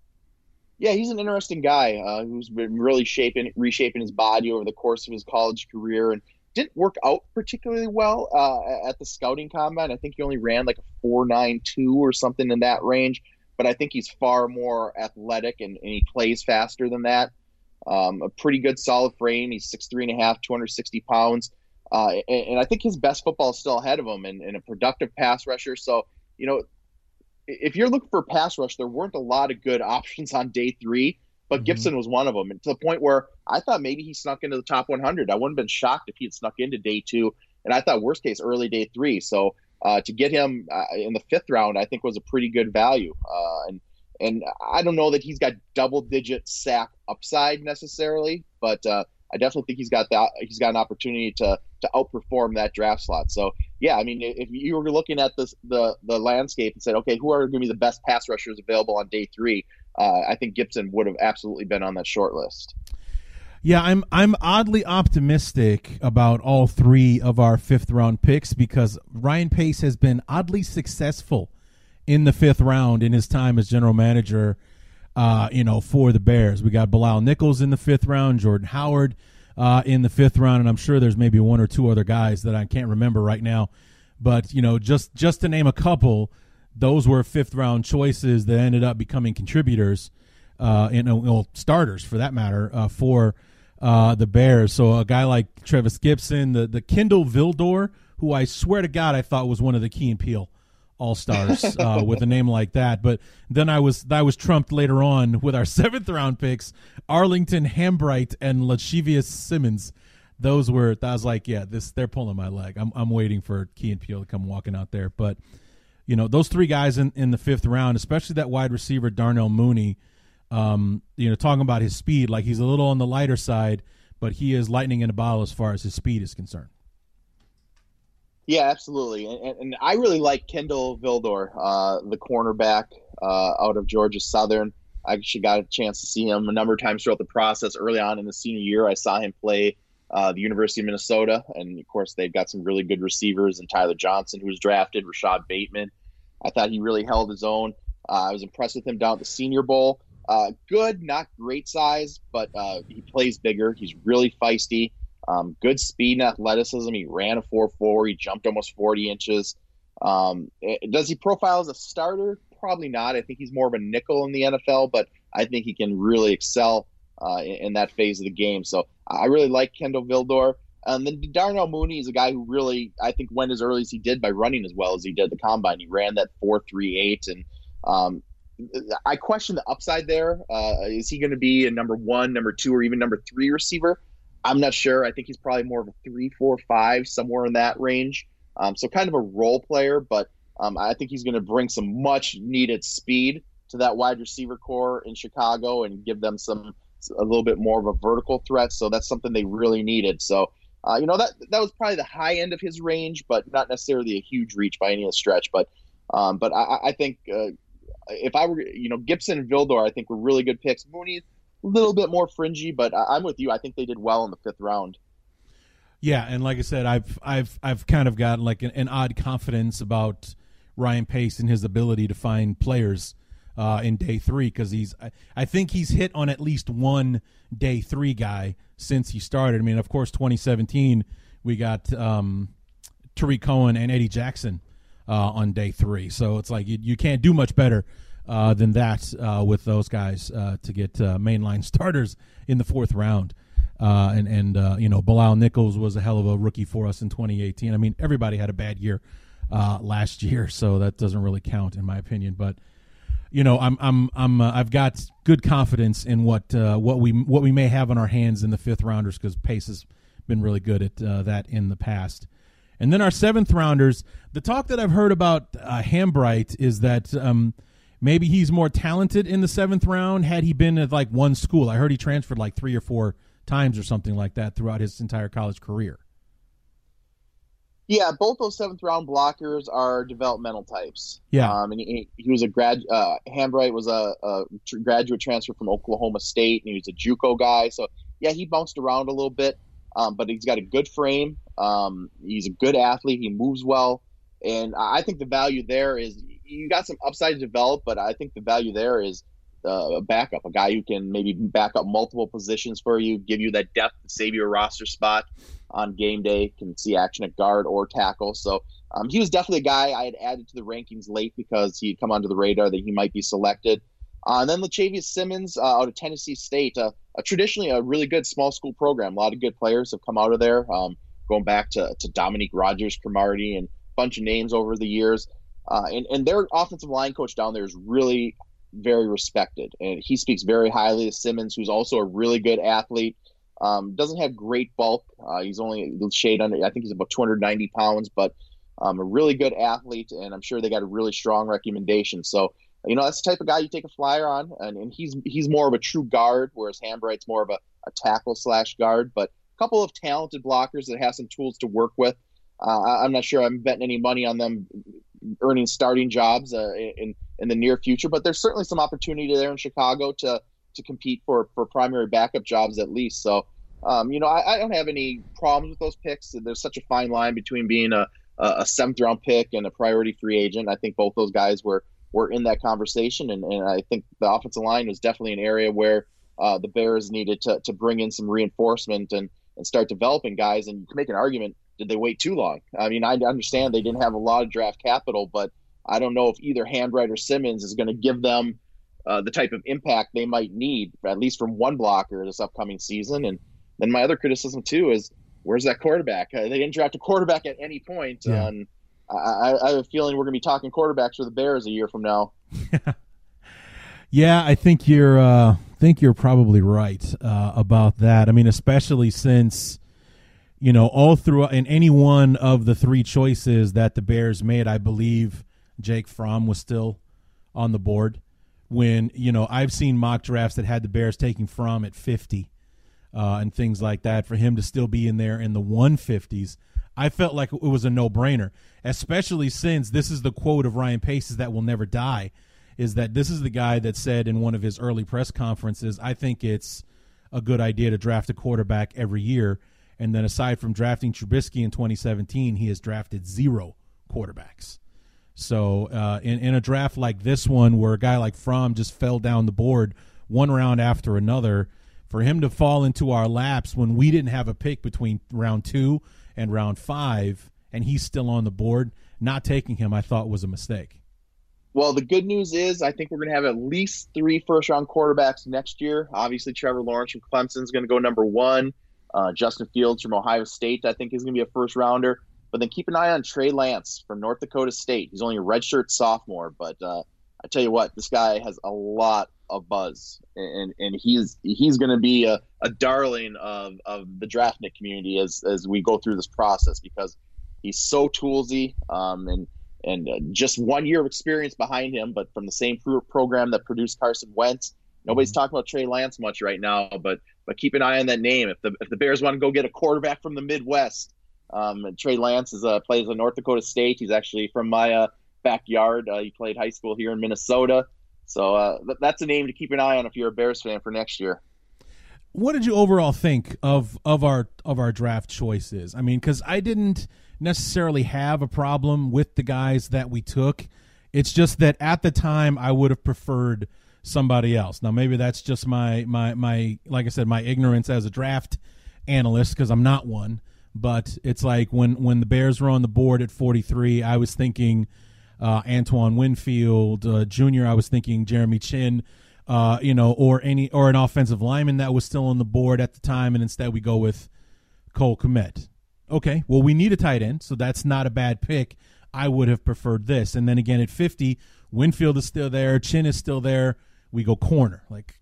Yeah, he's an interesting guy uh, who's been really shaping, reshaping his body over the course of his college career, and didn't work out particularly well uh, at the scouting combine. I think he only ran like a four nine two or something in that range, but I think he's far more athletic and, and he plays faster than that. Um, a pretty good solid frame. He's six three and a half, 260 pounds. Uh, and, and, I think his best football is still ahead of him and, and, a productive pass rusher. So, you know, if you're looking for a pass rush, there weren't a lot of good [laughs] options on day three, but mm-hmm. Gipson was one of them. And to the point where I thought maybe he snuck into the top 100. I wouldn't have been shocked if he had snuck into day two. And I thought worst case early day three. So uh, to get him uh, in the fifth round, I think was a pretty good value. Uh, and and I don't know that he's got double digit sack upside necessarily, but uh, I definitely think he's got that. He's got an opportunity to to outperform that draft slot. So yeah, I mean, if you were looking at this the the landscape and said, okay, who are going to be the best pass rushers available on day three? Uh, I think Gipson would have absolutely been on that short list. Yeah, I'm I'm oddly optimistic about all three of our fifth round picks because Ryan Pace has been oddly successful in the fifth round in his time as general manager. Uh, you know, for the Bears, we got Bilal Nichols in the fifth round, Jordan Howard uh, in the fifth round, and I'm sure there's maybe one or two other guys that I can't remember right now. But you know, just just to name a couple, those were fifth round choices that ended up becoming contributors, uh, and well, starters for that matter, uh, for uh, the Bears. So a guy like Trevis Gipson, the the Kindle Vildor, who I swear to God I thought was one of the Key and Peele all stars [laughs] uh, with a name like that. But then I was I was trumped later on with our [laughs] seventh round picks, Arlington Hambright and Lachavious Simmons. Those were I was like, yeah, this they're pulling my leg. I'm I'm waiting for Key and Peele to come walking out there. But you know, those three guys in, in the fifth round, especially that wide receiver Darnell Mooney, um, you know, talking about his speed, like he's a little on the lighter side, but he is lightning in a bottle as far as his speed is concerned. Yeah, absolutely, and, and I really like Kindle Vildor, uh, the cornerback uh, out of Georgia Southern. I actually got a chance to see him a number of times throughout the process. Early on in the senior year, I saw him play uh, the University of Minnesota, and of course they've got some really good receivers. And Tyler Johnson, who was drafted, Rashod Bateman. I thought he really held his own. Uh, I was impressed with him down at the Senior Bowl. Uh, good, not great size, but uh, he plays bigger. He's really feisty. Um, good speed and athleticism. He ran a 4 4. He jumped almost 40 inches. Um, it, does he profile as a starter? Probably not. I think he's more of a nickel in the NFL, but I think he can really excel uh, in, in, that phase of the game. So I really like Kindle Vildor. And then Darnell Mooney is a guy who really, I think, went as early as he did by running as well as he did the combine. He ran that 4.38. And um, I question the upside there. Uh, is he going to be a number one, number two, or even number three receiver? I'm not sure. I think he's probably more of a three, four, five, somewhere in that range. Um, so kind of a role player, but um, I think he's going to bring some much needed speed to that wide receiver core in Chicago and give them some a little bit more of a vertical threat. So that's something they really needed. So uh, you know that that was probably the high end of his range, but not necessarily a huge reach by any stretch. But um, but I, I think uh, if I were you know Gipson and Vildor, I think were really good picks. Mooney a little bit more fringy, but I, am with you. I think they did well in the fifth round. Yeah, and like I said, I've I've I've kind of gotten like an, an odd confidence about Ryan Pace and his ability to find players uh, in day three because he's I, I, think he's hit on at least one day three guy since he started. I mean, of course, 2017 we got um, Tarik Cohen and Eddie Jackson uh, on day three, so it's like you, you can't do much better uh, than that uh, with those guys uh, to get uh, mainline [laughs] starters in the fourth round. Uh, and and you know Bilal Nichols was a hell of a rookie for us in 2018. I mean everybody had a bad year last [laughs] year, so that doesn't really count in my opinion. But you know I'm I'm I'm I've got good confidence in what what we what we may have on our hands in the fifth rounders because Pace has been really good at that in the past. And then our seventh rounders, the talk that I've heard about uh, Hambright is that um, maybe he's more talented in the seventh round had he been at like one school. I heard he transferred like three or four times or something like that throughout his entire college career. Yeah, both those seventh round blockers are developmental types. Yeah. Um, and he, he was a grad. Uh, Hambright was a, a tr- graduate transfer from Oklahoma State, and he was a JUCO guy. So yeah, he bounced around a little bit, um, but he's got a good frame. Um, he's a good athlete. He moves well, and I think the value there is you got some upside to develop, but I think the value there is uh, a backup, a guy who can maybe back up multiple positions for you, give you that depth, save you a roster spot on game day, can see action at guard or tackle. So um, he was definitely a guy I had added to the rankings late because he had come onto the radar that he might be selected. Uh, and then Latavius Simmons uh, out of Tennessee State, traditionally a really good small school program. A lot of good players have come out of there, um, going back to, to Dominique Rodgers, Cromartie, and a bunch of names over the years. Uh, and, and their offensive line coach down there is really very respected. And he speaks very highly of Simmons, who's also a really good athlete. Um, doesn't have great bulk. Uh, he's only shade under, I think he's about 290 pounds, but um, a really good athlete. And I'm sure they got a really strong recommendation. So, you know, that's the type of guy you take a flyer on. And, and he's he's more of a true guard, whereas Hambright's more of a, a tackle slash guard. But a couple of talented blockers that have some tools to work with. Uh, I'm not sure I'm betting any money on them earning starting jobs uh, in in the near future, but there's certainly some opportunity there in Chicago to to compete for for primary backup jobs at least. So, um, you know, I, I don't have any problems with those picks. There's such a fine line between being a a seventh round pick and a priority free agent. I think both those guys were were in that conversation, and, and I think the offensive line was definitely an area where uh, the Bears needed to to bring in some reinforcement and and start developing guys. And you can make an argument: did they wait too long? I mean, I understand they didn't have a lot of draft capital, but I don't know if either Hambright or Simmons is going to give them uh, the type of impact they might need, at least from one blocker this upcoming season. And then my other criticism too is where's that quarterback? Uh, they didn't draft a quarterback at any point, Yeah. and I, I, have a feeling we're going to be talking quarterbacks for the Bears a year from now. [laughs] Yeah, I think you're uh think you're probably right uh, about that. I mean, especially since you know all through in any one of the three choices that the Bears made, I believe Jake Fromm was still on the board. When you know I've seen mock drafts that had the Bears taking Fromm at 50 uh, and things like that. For him to still be in there in the 150s, I felt like it was a no brainer, especially since this is the quote of Ryan Pace's that will never die is that this is the guy that said in one of his early press conferences, I think it's a good idea to draft a quarterback every year. And then aside from drafting Trubisky in 2017, he has drafted zero quarterbacks. So uh, in, in a draft like this one, where a guy like Fromm just fell down the board one round after another, for him to fall into our laps when we didn't have a pick between round two and round five, and he's still on the board, not taking him, I thought was a mistake. Well, the good news is I think we're going to have at least three first round quarterbacks next year. Obviously, Trevor Lawrence from Clemson is going to go number one. Uh, Justin Fields from Ohio State, I think, is going to be a first rounder. But then keep an eye on Trey Lance from North Dakota State. He's only a redshirt sophomore, but uh, I tell you what, this guy has a lot of buzz, and and he's he's going to be a, a darling of, of the draftnik community as as we go through this process because he's so toolsy, um, and and uh, just one year of experience behind him, but from the same pro- program that produced Carson Wentz. Nobody's talking about Trey Lance much right now, but but keep an eye on that name. If the if the Bears want to go get a quarterback from the Midwest, um, Trey Lance is uh, plays at North Dakota State. He's actually from my uh, backyard. Uh, he played high school here in Minnesota, so uh, th- that's a name to keep an eye on if you're a Bears fan for next year. what did you overall think of of our of our draft choices? I mean, because I didn't necessarily have a problem with the guys that we took. It's just that at the time I would have preferred somebody else. Now maybe that's just my my my like I said my ignorance as a draft analyst because I'm not one. But it's like when when the Bears were on the board at 43, I was thinking uh, Antoine Winfield uh, Jr. I was thinking Jeremy Chinn, uh, you know, or any or an offensive lineman that was still on the board at the time, and instead we go with Cole Kmet. Okay, well we need a tight end, so that's not a bad pick. I would have preferred this, and then again at 50, Winfield is still there, Chinn is still there. We go corner, like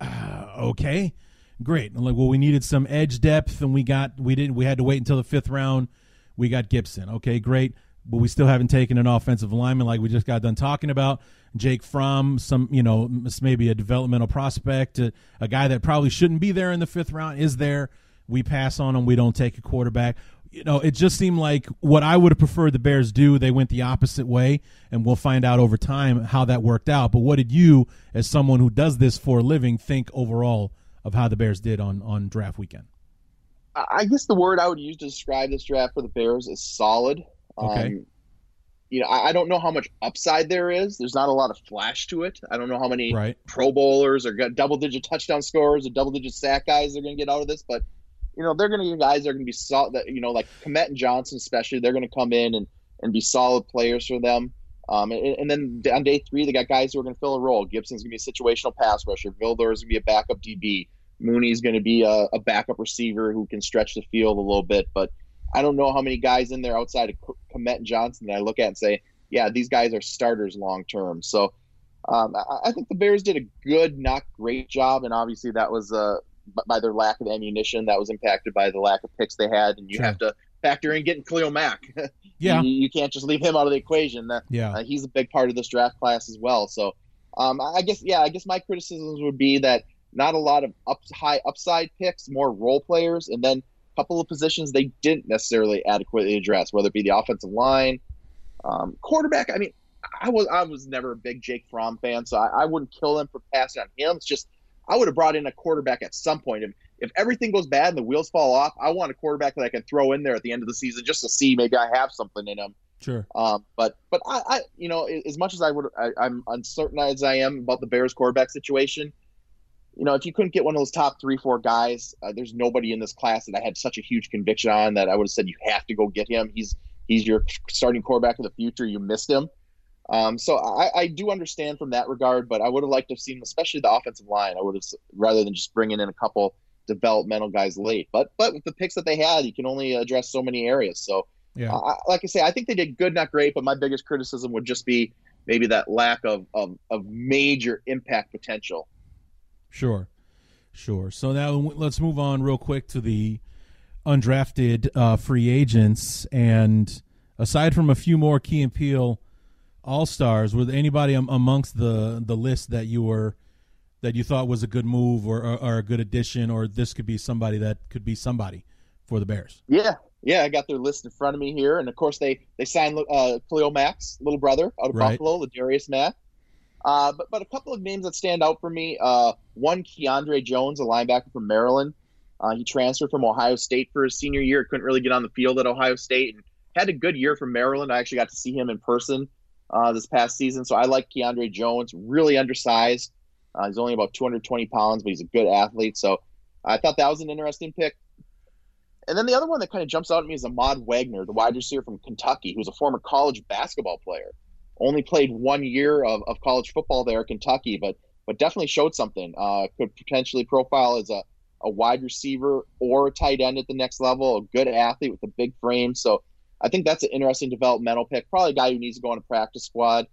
uh, okay, great. I'm like, well, we needed some edge depth, and we got we didn't. We had to wait until the fifth round. We got Gipson. Okay, great, but we still haven't taken an offensive lineman like we just got done talking about. Jake Fromm, some you know, maybe a developmental prospect, a, a guy that probably shouldn't be there in the fifth round is there. We pass on him. We don't take a quarterback. you know, it just seemed like what I would have preferred the Bears do. They went the opposite way, and we'll find out over time how that worked out. But what did you, as someone who does this for a living, think overall of how the Bears did on on draft weekend? I guess the word I would use to describe this draft for the Bears is solid. Okay. Um, you know, I, I don't know how much upside there is. There's not a lot of flash to it. I don't know how many Right. Pro Bowlers or double digit touchdown scorers or double digit sack guys they're going to get out of this, but you know they're going to get guys that are going to be solid. That you know, like Kmet and Johnson, especially, they're going to come in and and be solid players for them. Um, and, and then on day three, they got guys who are going to fill a role. Gipson's going to be a situational pass rusher. Vildor is going to be a backup DB. Mooney's going to be a, a backup receiver who can stretch the field a little bit. But I don't know how many guys in there outside of Kmet and Johnson that I look at and say, yeah, these guys are starters long term. So um, I, I think the Bears did a good, not great job, and obviously that was uh, by their lack of ammunition. That was impacted by the lack of picks they had, and you Sure. have to factor in getting Khalil Mack. [laughs] Yeah. you, you can't just leave him out of the equation. That Yeah. uh, he's a big part of this draft class as well. So, um, I I guess yeah, I guess my criticisms would be that not a lot of up high upside picks, more role players, and then a couple of positions they didn't necessarily adequately address, whether it be the offensive line, um, quarterback. I mean, I was I was never a big Jake Fromm fan, so I, I wouldn't kill him for passing on him. It's just I would have brought in a quarterback at some point. If if everything goes bad and the wheels fall off, I want a quarterback that I can throw in there at the end of the season just to see maybe I have something in him. Sure. Um, but but I, I you know as much as I would I, I'm uncertain as I am about the Bears quarterback situation. You know, if you couldn't get one of those top three, four guys, uh, there's nobody in this class that I had such a huge conviction on that I would have said you have to go get him. He's he's your starting quarterback of the future. You missed him. Um, so I, I do understand from that regard, but I would have liked to have seen, especially the offensive line. I would have rather than just bringing in a couple developmental guys late. But but with the picks that they had, you can only address so many areas. So Yeah. I, like I say, I think they did good, not great. But my biggest criticism would just be maybe that lack of of, of major impact potential. Sure, sure. So now let's move on real quick to the undrafted uh, free agents. And aside from a few more Key and Peele All Stars, was anybody amongst the the list that you were that you thought was a good move or, or, or a good addition, or this could be somebody that could be somebody for the Bears? Yeah, yeah, I got their list in front of me here, and of course they they signed uh, Khalil Mack's little brother out of Right. Buffalo, Ladarius Mack. Uh, but but a couple of names that stand out for me. Uh, one, Keandre Jones, a linebacker from Maryland. Uh, he transferred from Ohio State for his senior year. Couldn't really get on the field at Ohio State, and had a good year from Maryland. I actually got to see him in person uh, this past season, so I like Keandre Jones. Really undersized. Uh, he's only about 220 pounds, but he's a good athlete. So I thought that was an interesting pick. And then the other one that kind of jumps out at me is Ahmad Wagner, the wide receiver from Kentucky, who's a former college basketball player. Only played one year of, of college football there at Kentucky, but but definitely showed something. Uh, could potentially profile as a, a wide receiver or a tight end at the next level, a good athlete with a big frame. So I think that's an interesting developmental pick. Probably a guy who needs to go on a practice squad.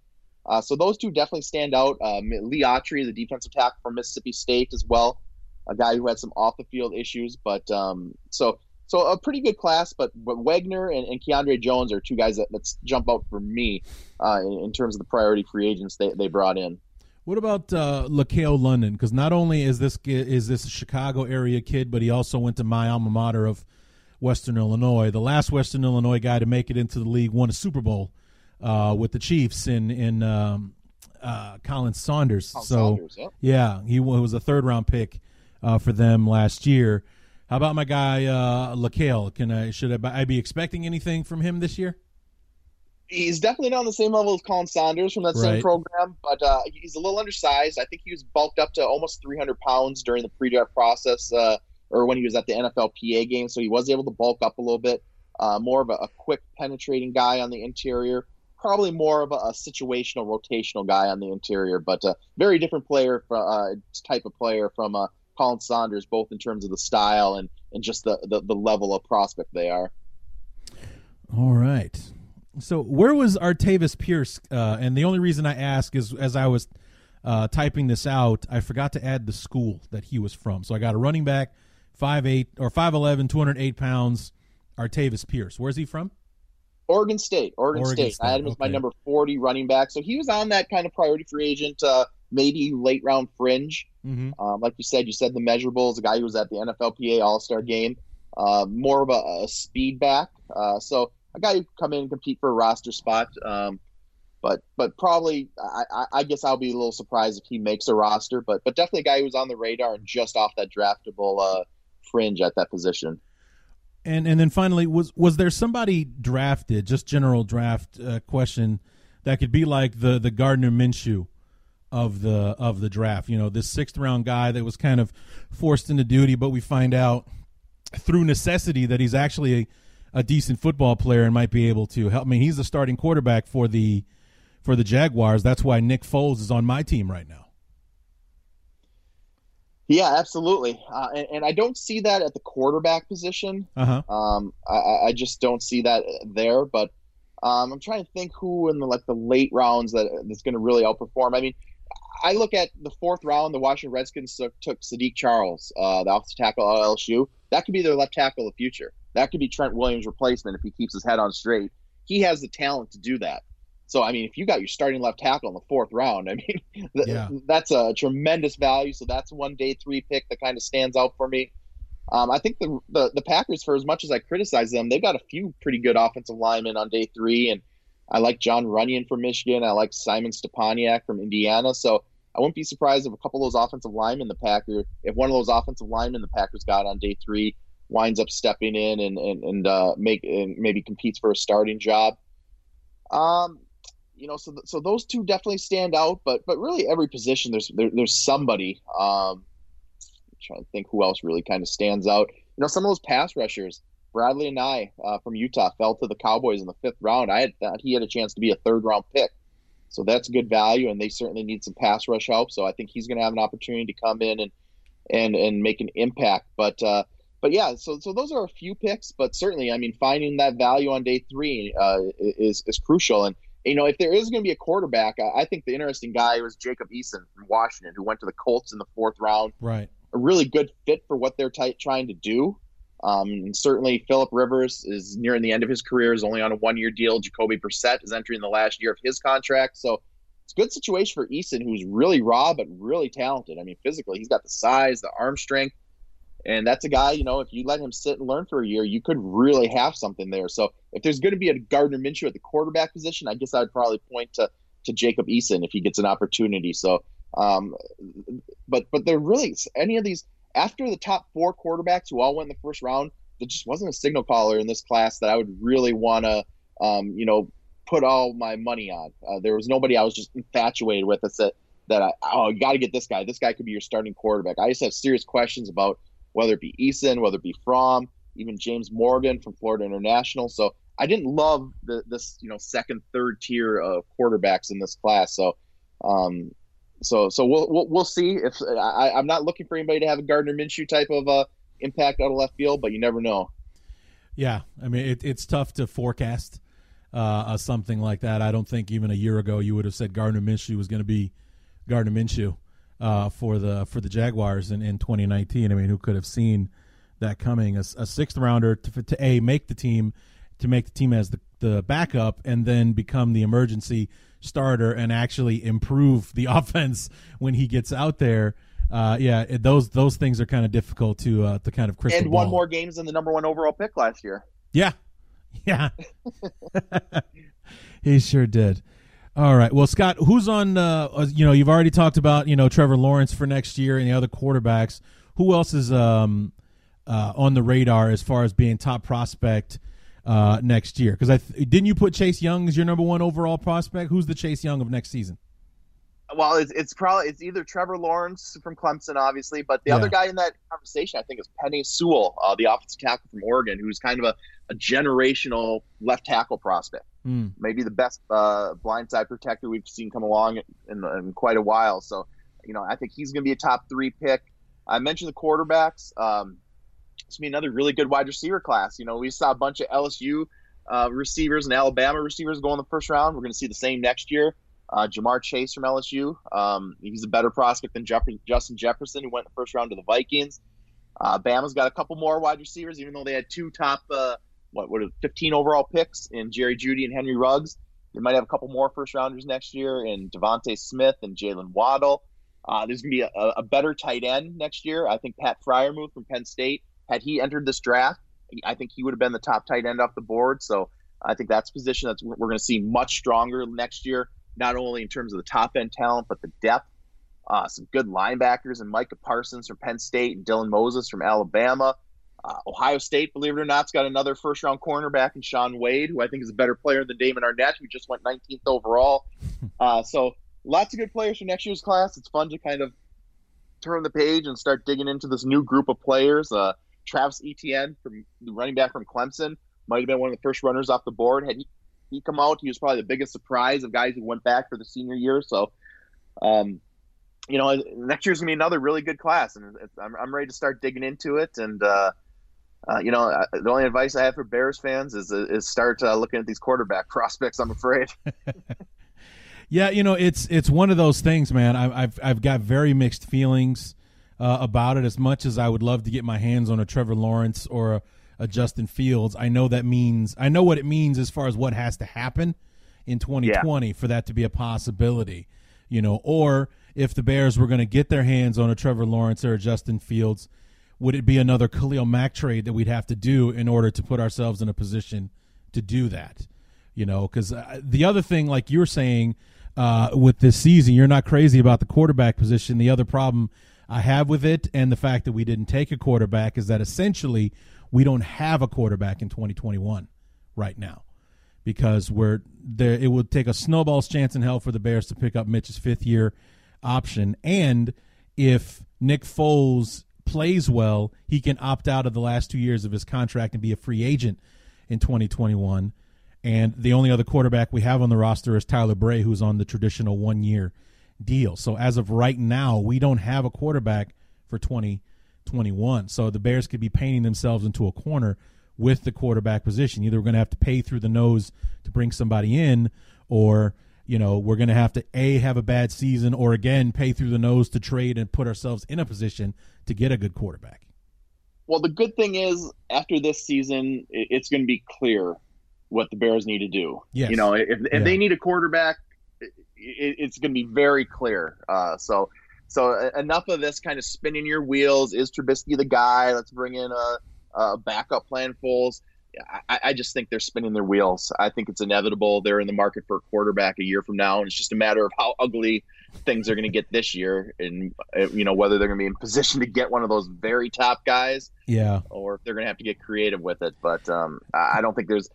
Uh, so those two definitely stand out. Um, Lee Autry, the defensive tackle from Mississippi State, as well, a guy who had some off the field issues. But um, so so a pretty good class. But but Wagner and, and Keandre Jones are two guys that, that jump out for me uh, in, in terms of the priority free agents they, they brought in. What about uh, LaCale London? Because not only is this is this a Chicago area kid, but he also went to my alma mater of Western Illinois. The last Western Illinois guy to make it into the league won a Super Bowl uh, with the Chiefs in in um, uh, Khalen Saunders. Khalen so Saunders, yep. yeah, he was a third round pick uh, for them last year. How about my guy uh, LaCale? Can I should I, I be expecting anything from him this year? He's definitely not on the same level as Khalen Saunders from that Right. same program, but uh, he's a little undersized. I think he was bulked up to almost 300 pounds during the pre-draft process, uh, or when he was at the NFLPA game, so he was able to bulk up a little bit. Uh, more of a, a quick, penetrating guy on the interior. Probably more of a, a situational, rotational guy on the interior, but a very different player, for, uh, type of player from uh, Khalen Saunders, both in terms of the style and, and just the, the, the level of prospect they are. All right. So where was Artavis Pierce? Uh, and the only reason I ask is as I was uh, typing this out, I forgot to add the school that he was from. So I got a running back, 5'8 or 5'11, 208 pounds, Artavis Pierce. Where's he from? Oregon State. Oregon, Oregon State. State, I had him as my number 40 running back. So he was on that kind of priority free agent, uh, maybe late round fringe. Mm-hmm. Um, like you said, you said the measurables, a guy who was at the NFLPA All Star game. uh, more of a, a speed back. Uh, so a guy who come in and compete for a roster spot. Um, but but probably I, I- guess I'll be a little surprised if he makes a roster. But but definitely a guy who's on the radar and just off that draftable uh, fringe at that position. And and then finally, was was there somebody drafted? Just general draft uh, question that could be like the the Gardner Minshew of the of the draft. You know, this sixth round guy that was kind of forced into duty, but we find out through necessity that he's actually a, a decent football player and might be able to help. I mean, he's the starting quarterback for the for the Jaguars. That's why Nick Foles is on my team right now. Yeah, absolutely. Uh, and, and I don't see that at the quarterback position. Uh huh. Um, I- I, I just don't see that there. But um, I'm trying to think who in the like the late rounds that that's going to really outperform. I mean, I look at the fourth round. The Washington Redskins took, took Saahdiq Charles, uh, the offensive tackle at LSU. That could be their left tackle of the future. That could be Trent Williams' replacement if he keeps his head on straight. He has the talent to do that. So I mean, if you got your starting left tackle in the fourth round, I mean, [laughs] th- Yeah. that's a tremendous value. So that's one day three pick that kind of stands out for me. Um, I think the, the the Packers, for as much as I criticize them, they've got a few pretty good offensive linemen on day three, and I like Jon Runyan from Michigan. I like Simon Stepaniak from Indiana. So I wouldn't be surprised if a couple of those offensive linemen the Packer, if one of those offensive linemen the Packers got on day three winds up stepping in and and, and uh, make and maybe competes for a starting job. Um, you know, so th- so those two definitely stand out, but but really every position there's there, there's somebody. Um, I'm trying to think who else really kind of stands out. You know, some of those pass rushers. Bradlee Anae uh, from Utah fell to the Cowboys in the fifth round. I had thought he had a chance to be a third round pick. So that's good value, and they certainly need some pass rush help. So I think he's going to have an opportunity to come in and and and make an impact. But uh, but yeah, so so those are a few picks, but certainly, I mean, finding that value on day three uh, is is crucial. And you know, if there is going to be a quarterback, I, I think the interesting guy was Jacob Eason from Washington, who went to the Colts in the fourth round. Right. A really good fit for what they're ty- trying to do. Um, and certainly, Philip Rivers is nearing the end of his career, is only on a one-year deal. Jacoby Brissett is entering the last year of his contract, so it's a good situation for Eason, who's really raw but really talented. I mean, physically, he's got the size, the arm strength, and that's a guy. You know, if you let him sit and learn for a year, you could really have something there. So, if there's going to be a Gardner Minshew at the quarterback position, I guess I'd probably point to to Jacob Eason if he gets an opportunity. So, um, but but there really any of these after the top four quarterbacks who all went in the first round, there just wasn't a signal caller in this class that I would really want to, um, you know, put all my money on. Uh, there was nobody I was just infatuated with that said that I, oh, you got to get this guy. This guy could be your starting quarterback. I just have serious questions about whether it be Eason, whether it be Fromm, even James Morgan from Florida International. So I didn't love the, this, you know, second, third tier of quarterbacks in this class. So, um, so so we'll we'll, we'll see if I, I'm not looking for anybody to have a Gardner Minshew type of uh, impact out of left field, but you never know. Yeah, I mean it, it's tough to forecast uh, something like that. I don't think even a year ago you would have said Gardner Minshew was going to be Gardner Minshew uh, for the for the Jaguars in, in 2019. I mean, who could have seen that coming? A, a sixth rounder to, to a make the team, to make the team as the the backup, and then become the emergency starter and actually improve the [laughs] offense when he gets out there. Uh, yeah, it, those those things are kind of difficult to uh, to kind of crystal And won ball. more games than the number one overall pick last year. Yeah. [laughs] Yeah. [laughs] he sure did. All right. Well, Scott, who's on uh uh, you know, you've already talked about, you know, Trevor Lawrence for next year and the other quarterbacks. Who else is um uh on the radar as far as being top prospect uh next year? Cuz I th- didn't you put Chase Young as your number 1 overall prospect? Who's the Chase Young of next season? Well, it's, it's probably it's either Trevor Lawrence from Clemson, obviously, but the Yeah. other guy in that conversation, I think, is Penei Sewell, uh, the offensive tackle from Oregon, who's kind of a, a generational left tackle prospect. Hmm. maybe the best uh, blindside protector we've seen come along in, in quite a while. So, you know, I think he's going to be a top three pick. I mentioned the quarterbacks. Um, to be another really good wide receiver class. You know, we saw a bunch of LSU uh, receivers and Alabama receivers go in the first round. We're going to see the same next year. Uh, Ja'Marr Chase from LSU. Um, he's a better prospect than Jeff- Justin Jefferson, who went in the first round to the Vikings. Uh, Bama's got a couple more wide receivers, even though they had two top, uh, what, what, are 15 overall picks in Jerry Jeudy and Henry Ruggs. They might have a couple more first rounders next year in DeVonta Smith and Jaylen Waddle. Uh, there's going to be a, a better tight end next year. I think Pat Fryer Freiermuth from Penn State had he entered this draft, I think he would have been the top tight end off the board. So I think that's a position that's we're going to see much stronger next year, not only in terms of the top end talent, but the depth. Uh, some good linebackers and Micah Parsons from Penn State and Dylan Moses from Alabama. Uh, Ohio State, believe it or not, has got another first round cornerback in Shaun Wade, who I think is a better player than Damon Arnette, who just went 19th overall. [laughs] Uh, so lots of good players for next year's class. It's fun to kind of turn the page and start digging into this new group of players. Uh, Travis Etienne, from the running back from Clemson, might have been one of the first runners off the board. Had he, he come out, he was probably the biggest surprise of guys who went back for the senior year. So, um, you know, next year's gonna be another really good class, and I'm, I'm ready to start digging into it. And uh, uh, you know, uh, the only advice I have for Bears fans is is start uh, looking at these quarterback [laughs] prospects. I'm afraid. [laughs] Yeah, you know, it's it's one of those things, man. I, I've I've got very mixed feelings uh, about it. As much as I would love to get my hands on a Trevor Lawrence or a, a Justin Fields, I know that means I know what it means as far as what has to happen in 2020 for that to be a possibility. You know, or if the Bears were going to get their hands on a Trevor Lawrence or a Justin Fields, would it be another Khalil Mack trade that we'd have to do in order to put ourselves in a position to do that? You know, because uh, the other thing, like you're saying, uh, with this season, you're not crazy about the quarterback position. The other problem I have with it, and the fact that we didn't take a quarterback, is that essentially we don't have a quarterback in 2021 right now because we're there. It would take a snowball's chance in hell for the Bears to pick up Mitch's fifth year option, and if Nick Foles plays well, he can opt out of the last two years of his contract and be a free agent in 2021. And the only other quarterback we have on the roster is Tyler Bray, who's on the traditional one year deal. So as of right now, we don't have a quarterback for 2021. So the Bears could be painting themselves into a corner with the quarterback position. Either we're going to have to pay through the nose to bring somebody in, or you know we're going to have to a have a bad season, or again pay through the nose to trade and put ourselves in a position to get a good quarterback. Well, the good thing is after this season, it's going to be clear what the Bears need to do. Yes. You know, if, if Yeah. they need a quarterback, it, it's going to be very clear. Uh, so, so enough of this kind of spinning your wheels. Is Trubisky the guy? Let's bring in a, a backup plan. Foles. I, I just think they're spinning their wheels. I think it's inevitable. They're in the market for a quarterback a year from now, and it's just a matter of how ugly things are going to get this year, and uh, you know whether they're going to be in position to get one of those very top guys Yeah, or if they're going to have to get creative with it. But um, I don't think there's.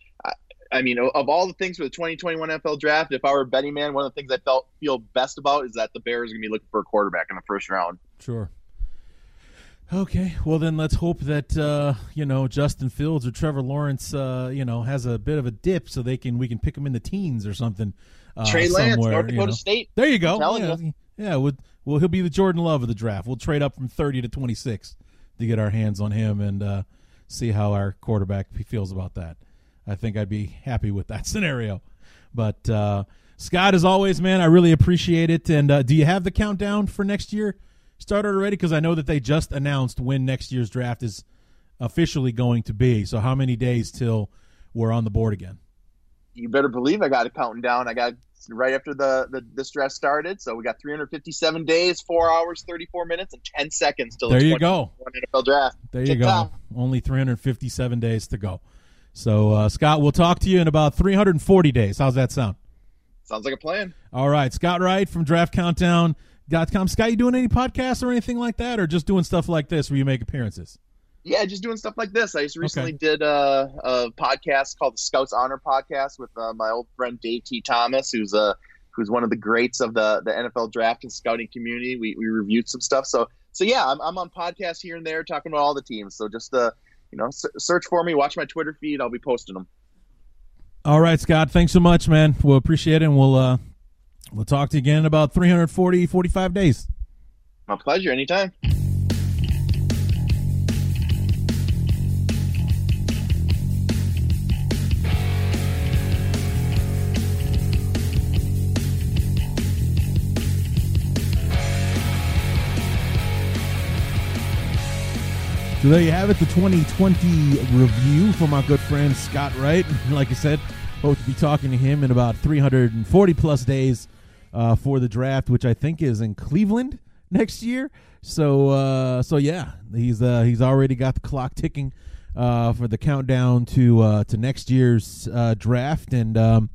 I, mean, of all the things for the 2021 NFL draft, if I were a betting man, one of the things I felt feel best about is that the Bears are going to be looking for a quarterback in the first round. Sure. Okay, well then let's hope that uh, you know Justin Fields or Trevor Lawrence, uh, you know, has a bit of a dip so they can we can pick him in the teens or something. Uh, Trey Lance, North you Dakota know. State. There you go. Yeah, yeah. We'll, well, he'll be the Jordan Love of the draft. We'll trade up from thirty to twenty six to get our hands on him and uh, see how our quarterback feels about that. I think I'd be happy with that [laughs] scenario. But uh, Scott, as always, man, I really appreciate it. And uh, do you have the countdown for next year started already? Because I know that they just announced when next year's draft is officially going to be. So how many days till we're on the board again? You better believe I got it counting down. I got right after the, the this draft started, so we got 357 days, four hours, 34 minutes, and 10 seconds till There the you go. 2021 NFL draft. There you go. Only 357 days to go. So, uh, Scott, we'll talk to you in about 340 days. How's that sound? Sounds like a plan. All right. Scott Wright from draftcountdown.com. Scott, you doing any podcasts or anything like that, or just doing stuff like this where you make appearances? Yeah, just doing stuff like this. I just recently did a, a podcast called the Scouts Honor Podcast with uh, my old friend Dave-Te' Thomas, who's uh, who's one of the greats of the, the NFL draft and scouting community. We, we reviewed some stuff. So so yeah, I'm, I'm on podcasts here and there talking about all the teams. So just uh, you know, s- search for me, watch my Twitter feed. I'll be posting them. All right, Scott. Thanks so much, man. We'll appreciate it, and we'll uh, we'll talk to you again in about 340, 45 days. My pleasure. Anytime. So there you have it, the 2020 review from our good friend Scott Wright. [laughs] Like I said, hope to be talking to him in about 340 plus days uh, for the draft, which I think is in Cleveland next year. So uh, so yeah, he's uh, he's already got the clock ticking uh, for the countdown to uh, to next year's uh, draft, and um,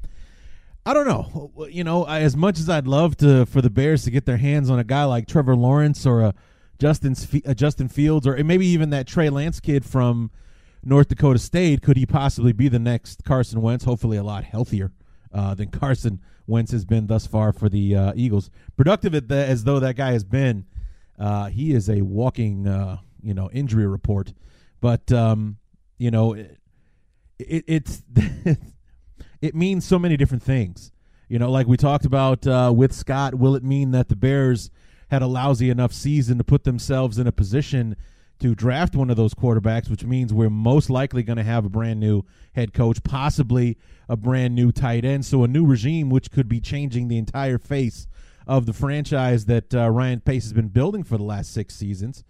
I don't know, you know, I, as much as I'd love to for the Bears to get their hands on a guy like Trevor Lawrence or a Justin a Justin Fields or maybe even that Trey Lance kid from North Dakota State, could he possibly be the next Carson Wentz? Hopefully, a lot healthier uh, than [laughs] Carson Wentz has been thus far for the uh, Eagles. Productive the, as though that guy has been, uh, he is a walking, uh, you know, injury report. But um, you know, it, it it's [laughs] it means so many different things. You know, like we talked about uh, with Scott, will it mean that the Bears had a lousy enough season to put themselves in a position to draft one of those quarterbacks, which means we're most likely going to have a brand new head coach, possibly a brand new tight end. So a new regime, which could be changing the entire face of the franchise that uh, Ryan Pace has been building for the last six seasons.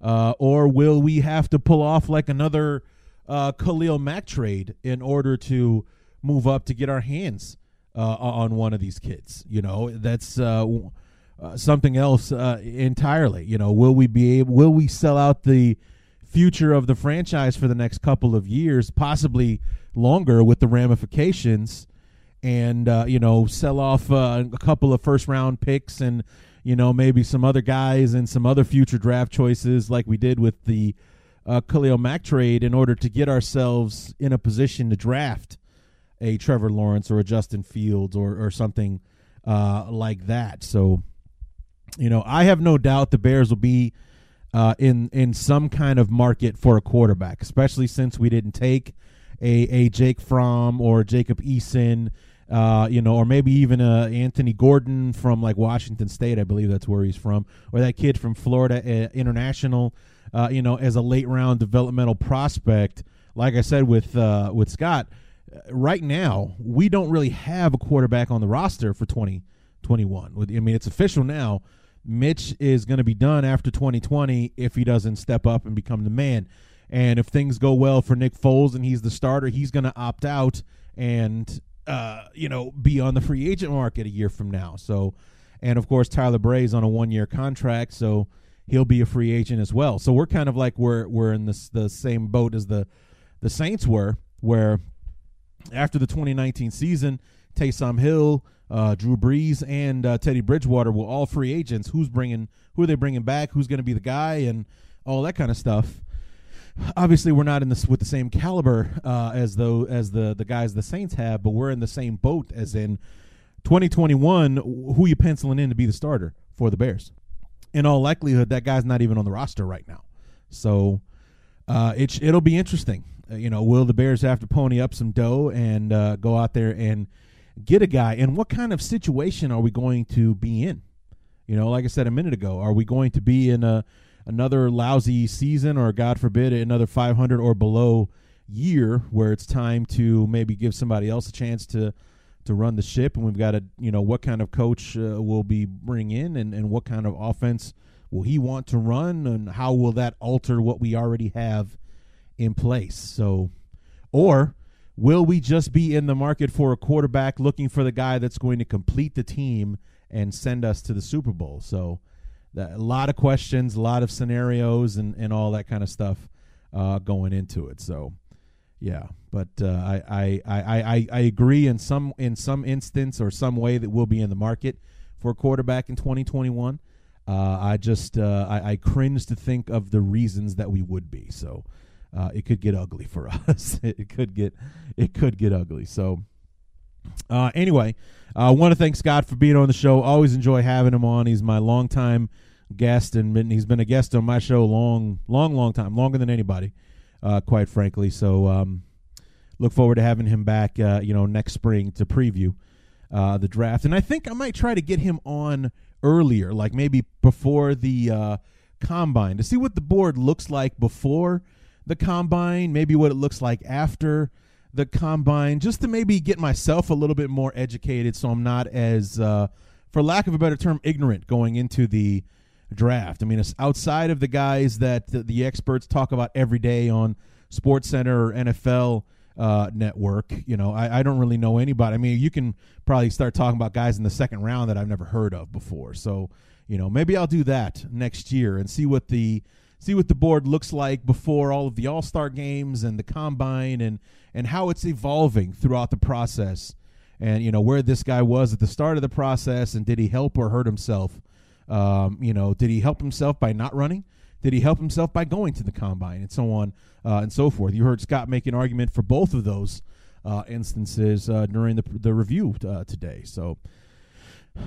Uh, or will we have to pull off like another uh, Khalil Mack trade in order to move up to get our hands uh, on one of these kids? You know, that's uh, uh, something else uh, entirely. You know, will we be able? Will we sell out the future of the franchise for the next couple of years, possibly longer, with the ramifications? And uh, you know, sell off uh, a couple of first round picks, and you know, maybe some other guys and some other future draft choices, like we did with the uh, Khalil Mack trade, in order to get ourselves in a position to draft a Trevor Lawrence or a Justin Fields or or something uh, like that. So you know, I have no doubt the Bears will be uh, in in some kind of market for a quarterback, especially since we didn't take a a Jake Fromm or Jacob Eason, uh, you know, or maybe even a Anthony Gordon from like Washington State, I believe that's where he's from, or that kid from Florida uh, International, uh, you know, as a late round developmental prospect. Like I said with uh, with Scott, uh, right now we don't really have a quarterback on the roster for twenty twenty one. I mean, it's official now. Mitch is going to be done after 2020 if he doesn't step up and become the man. And if things go well for Nick Foles and he's the starter, he's going to opt out and uh, you know be on the free agent market a year from now. So, and of course Tyler Bray's on a one year contract, so he'll be a free agent as well. So we're kind of like we're we're in this the same boat as the the Saints were, where after the 2019 season, Taysom Hill uh, Drew Brees and uh, Teddy Bridgewater were all free agents. Who's bringing? Who are they bringing back? Who's going to be the guy? And all that kind of stuff. Obviously, we're not in this with the same caliber uh, as though as the the guys the Saints have, but we're in the same boat as in 2021. Who you penciling in to be the starter for the Bears? In all likelihood, that guy's not even on the roster right now. So uh, it it'll be interesting. Uh, you know, will the Bears have to pony up some dough and uh, go out there and get a guy and what kind of situation are we going to be in? You know like i said a minute ago are we going to be in a another lousy season or god forbid another 500 or below year where it's time to maybe give somebody else a chance to to run the ship? And we've got to you know what kind of coach uh, will be bring in and, and what kind of offense will he want to run and how will that alter what we already have in place? So or Will we just be in the market for a quarterback looking for the guy that's going to complete the team and send us to the Super Bowl? So, that, a lot of questions, a lot of scenarios, and, and all that kind of stuff uh, going into it. So, yeah, but uh, I, I, I, I, agree in some in some instance or some way that we'll be in the market for a quarterback in 2021. Uh, I just uh, I, I cringe to think of the reasons that we would be. So uh, it could get ugly for [laughs] us. it could get it could get ugly. So uh, anyway, I uh, want to thank Scott for being on the show. Always enjoy having him on. He's my longtime guest, and he's been a guest on my show long, long, long time, longer than anybody, uh, quite frankly. So um, look forward to having him back. Uh, you know, next spring to preview uh, the draft, and I think I might try to get him on earlier, like maybe before the uh, combine, to see what the board looks like before the combine, maybe what it looks like after the combine, just to maybe get myself a little bit more educated so I'm not as, uh, for lack of a better term, ignorant going into the draft. I mean, it's outside of the guys that the, the experts talk about every day on Sports Center or NFL uh, network. You know, I, I don't really know anybody. I mean, you can probably start talking about guys in the second round that I've never heard of before. So, You know, maybe I'll do that next year and see what the see what the board looks like before all of the All Star games and the combine and and how it's evolving throughout the process. And you know where this guy was at the start of the process, and did he help or hurt himself? Um, you know, did he help himself by not running? Did he help himself by going to the combine and so on uh, and so forth? You heard Scott make an argument for both of those uh, instances uh, during the the review uh, today. So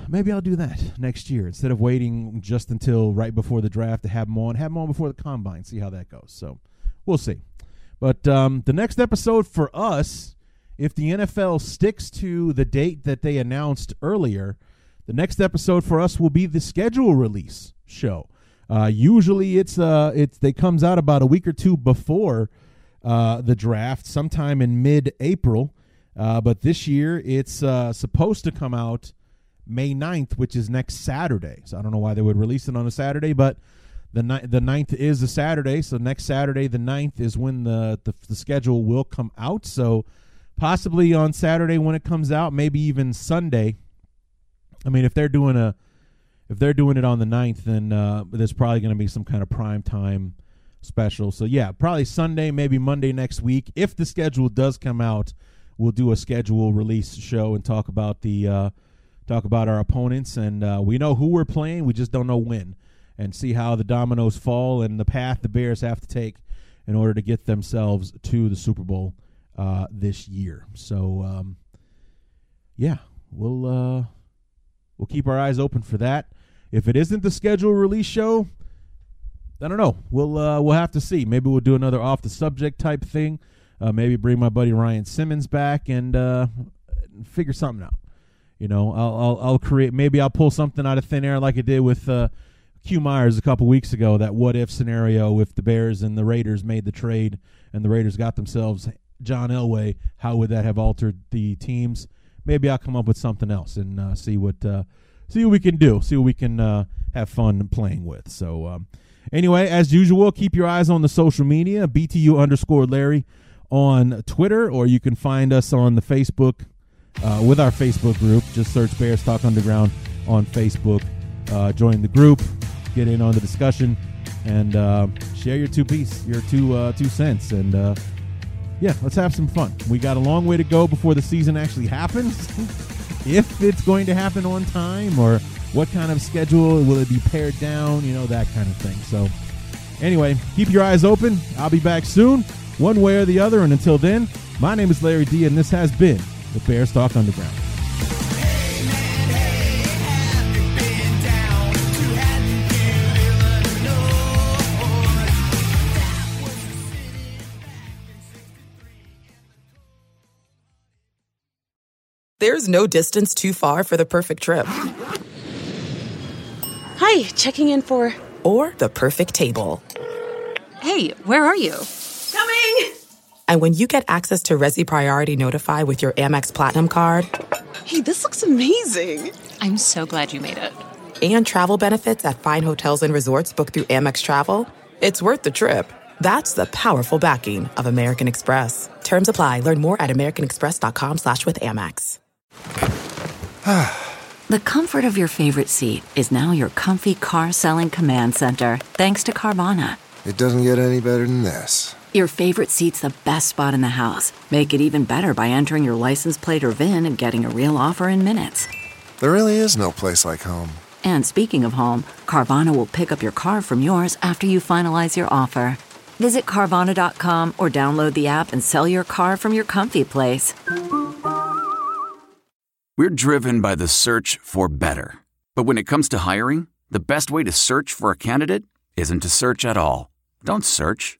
maybe I'll do that next year instead of waiting just until right before the draft to have them on. Have them on before the combine. See how that goes. So we'll see. But um, the next episode for us, if the NFL sticks to the date that they announced earlier, the next episode for us will be the schedule release show. Uh, usually, it's uh, it's they comes out about a week or two before uh, the draft, sometime in mid-April. Uh, but this year, it's uh, supposed to come out May 9th, which is next Saturday. So I don't know why they would release it on a Saturday, but the ni- the 9th is a Saturday. So next Saturday, the 9th, is when the, the the schedule will come out. So possibly on Saturday when it comes out, maybe even Sunday. I mean, if they're doing a if they're doing it on the 9th, then uh, there's probably going to be some kind of prime time special. So yeah, probably Sunday, maybe Monday next week. If the schedule does come out, we'll do a schedule release show and talk about the uh, talk about our opponents and uh, we know who we're playing. We just don't know when, and see how the dominoes fall and the path the Bears have to take in order to get themselves to the Super Bowl uh, this year. So um, yeah, we'll uh, we'll keep our eyes open for that. If it isn't the schedule release show, I don't know. We'll uh, we'll have to see. Maybe we'll do another off the subject type thing. Uh, maybe bring my buddy Ryan Simmons back and uh, figure something out. You know, I'll, I'll I'll create. Maybe I'll pull something out of thin air like I did with uh, Q Myers a couple weeks ago. That what if scenario if the Bears and the Raiders made the trade and the Raiders got themselves John Elway. How would that have altered the teams? Maybe I'll come up with something else and uh, see what uh, see what we can do. See what we can uh, have fun playing with. So. Um, Anyway, as usual, keep your eyes on the social media, BTU underscore Larry on Twitter, or you can find us on the Facebook uh, with our Facebook group. Just search Bears Talk Underground on Facebook. Uh, join the group, get in on the discussion, and uh, share your two piece, your two uh, two cents, and uh, yeah, let's have some fun. We got a long way to go before the season actually happens. [laughs] if it's going to happen on time, or what kind of schedule will it be pared down? You know that kind of thing. So, anyway, keep your eyes open. I'll be back soon, one way or the other. And until then, my name is Larry D, and this has been the Bears Talk Underground. There's no distance too far for the perfect trip. Hi, checking in for. Or the perfect table. Hey, where are you? Coming! And when you get access to Resy Priority Notify with your Amex Platinum card Hey, this looks amazing. I'm so glad you made it. and travel benefits at fine hotels and resorts booked through Amex Travel, it's worth the trip. That's the powerful backing of American Express. Terms apply. Learn more at americanexpress.com slash with Amex. [sighs] The comfort of your favorite seat is now your comfy car selling command center, thanks to Carvana. It doesn't get any better than this. Your favorite seat's the best spot in the house. Make it even better by entering your license plate or VIN and getting a real offer in minutes. There really is no place like home. And speaking of home, Carvana will pick up your car from yours after you finalize your offer. Visit Carvana.com or download the app and sell your car from your comfy place. We're driven by the search for better. But when it comes to hiring, the best way to search for a candidate isn't to search at all. Don't search,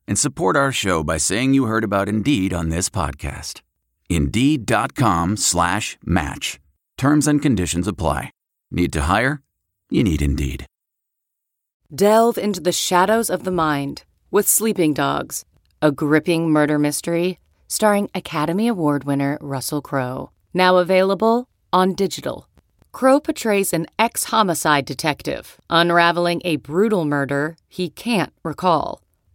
and support our show by saying you heard about Indeed on this podcast. Indeed.com slash match. Terms and conditions apply. Need to hire? You need Indeed. Delve into the shadows of the mind with Sleeping Dogs, a gripping murder mystery starring Academy Award winner Russell Crowe. Now available on digital. Crowe portrays an ex homicide detective unraveling a brutal murder he can't recall.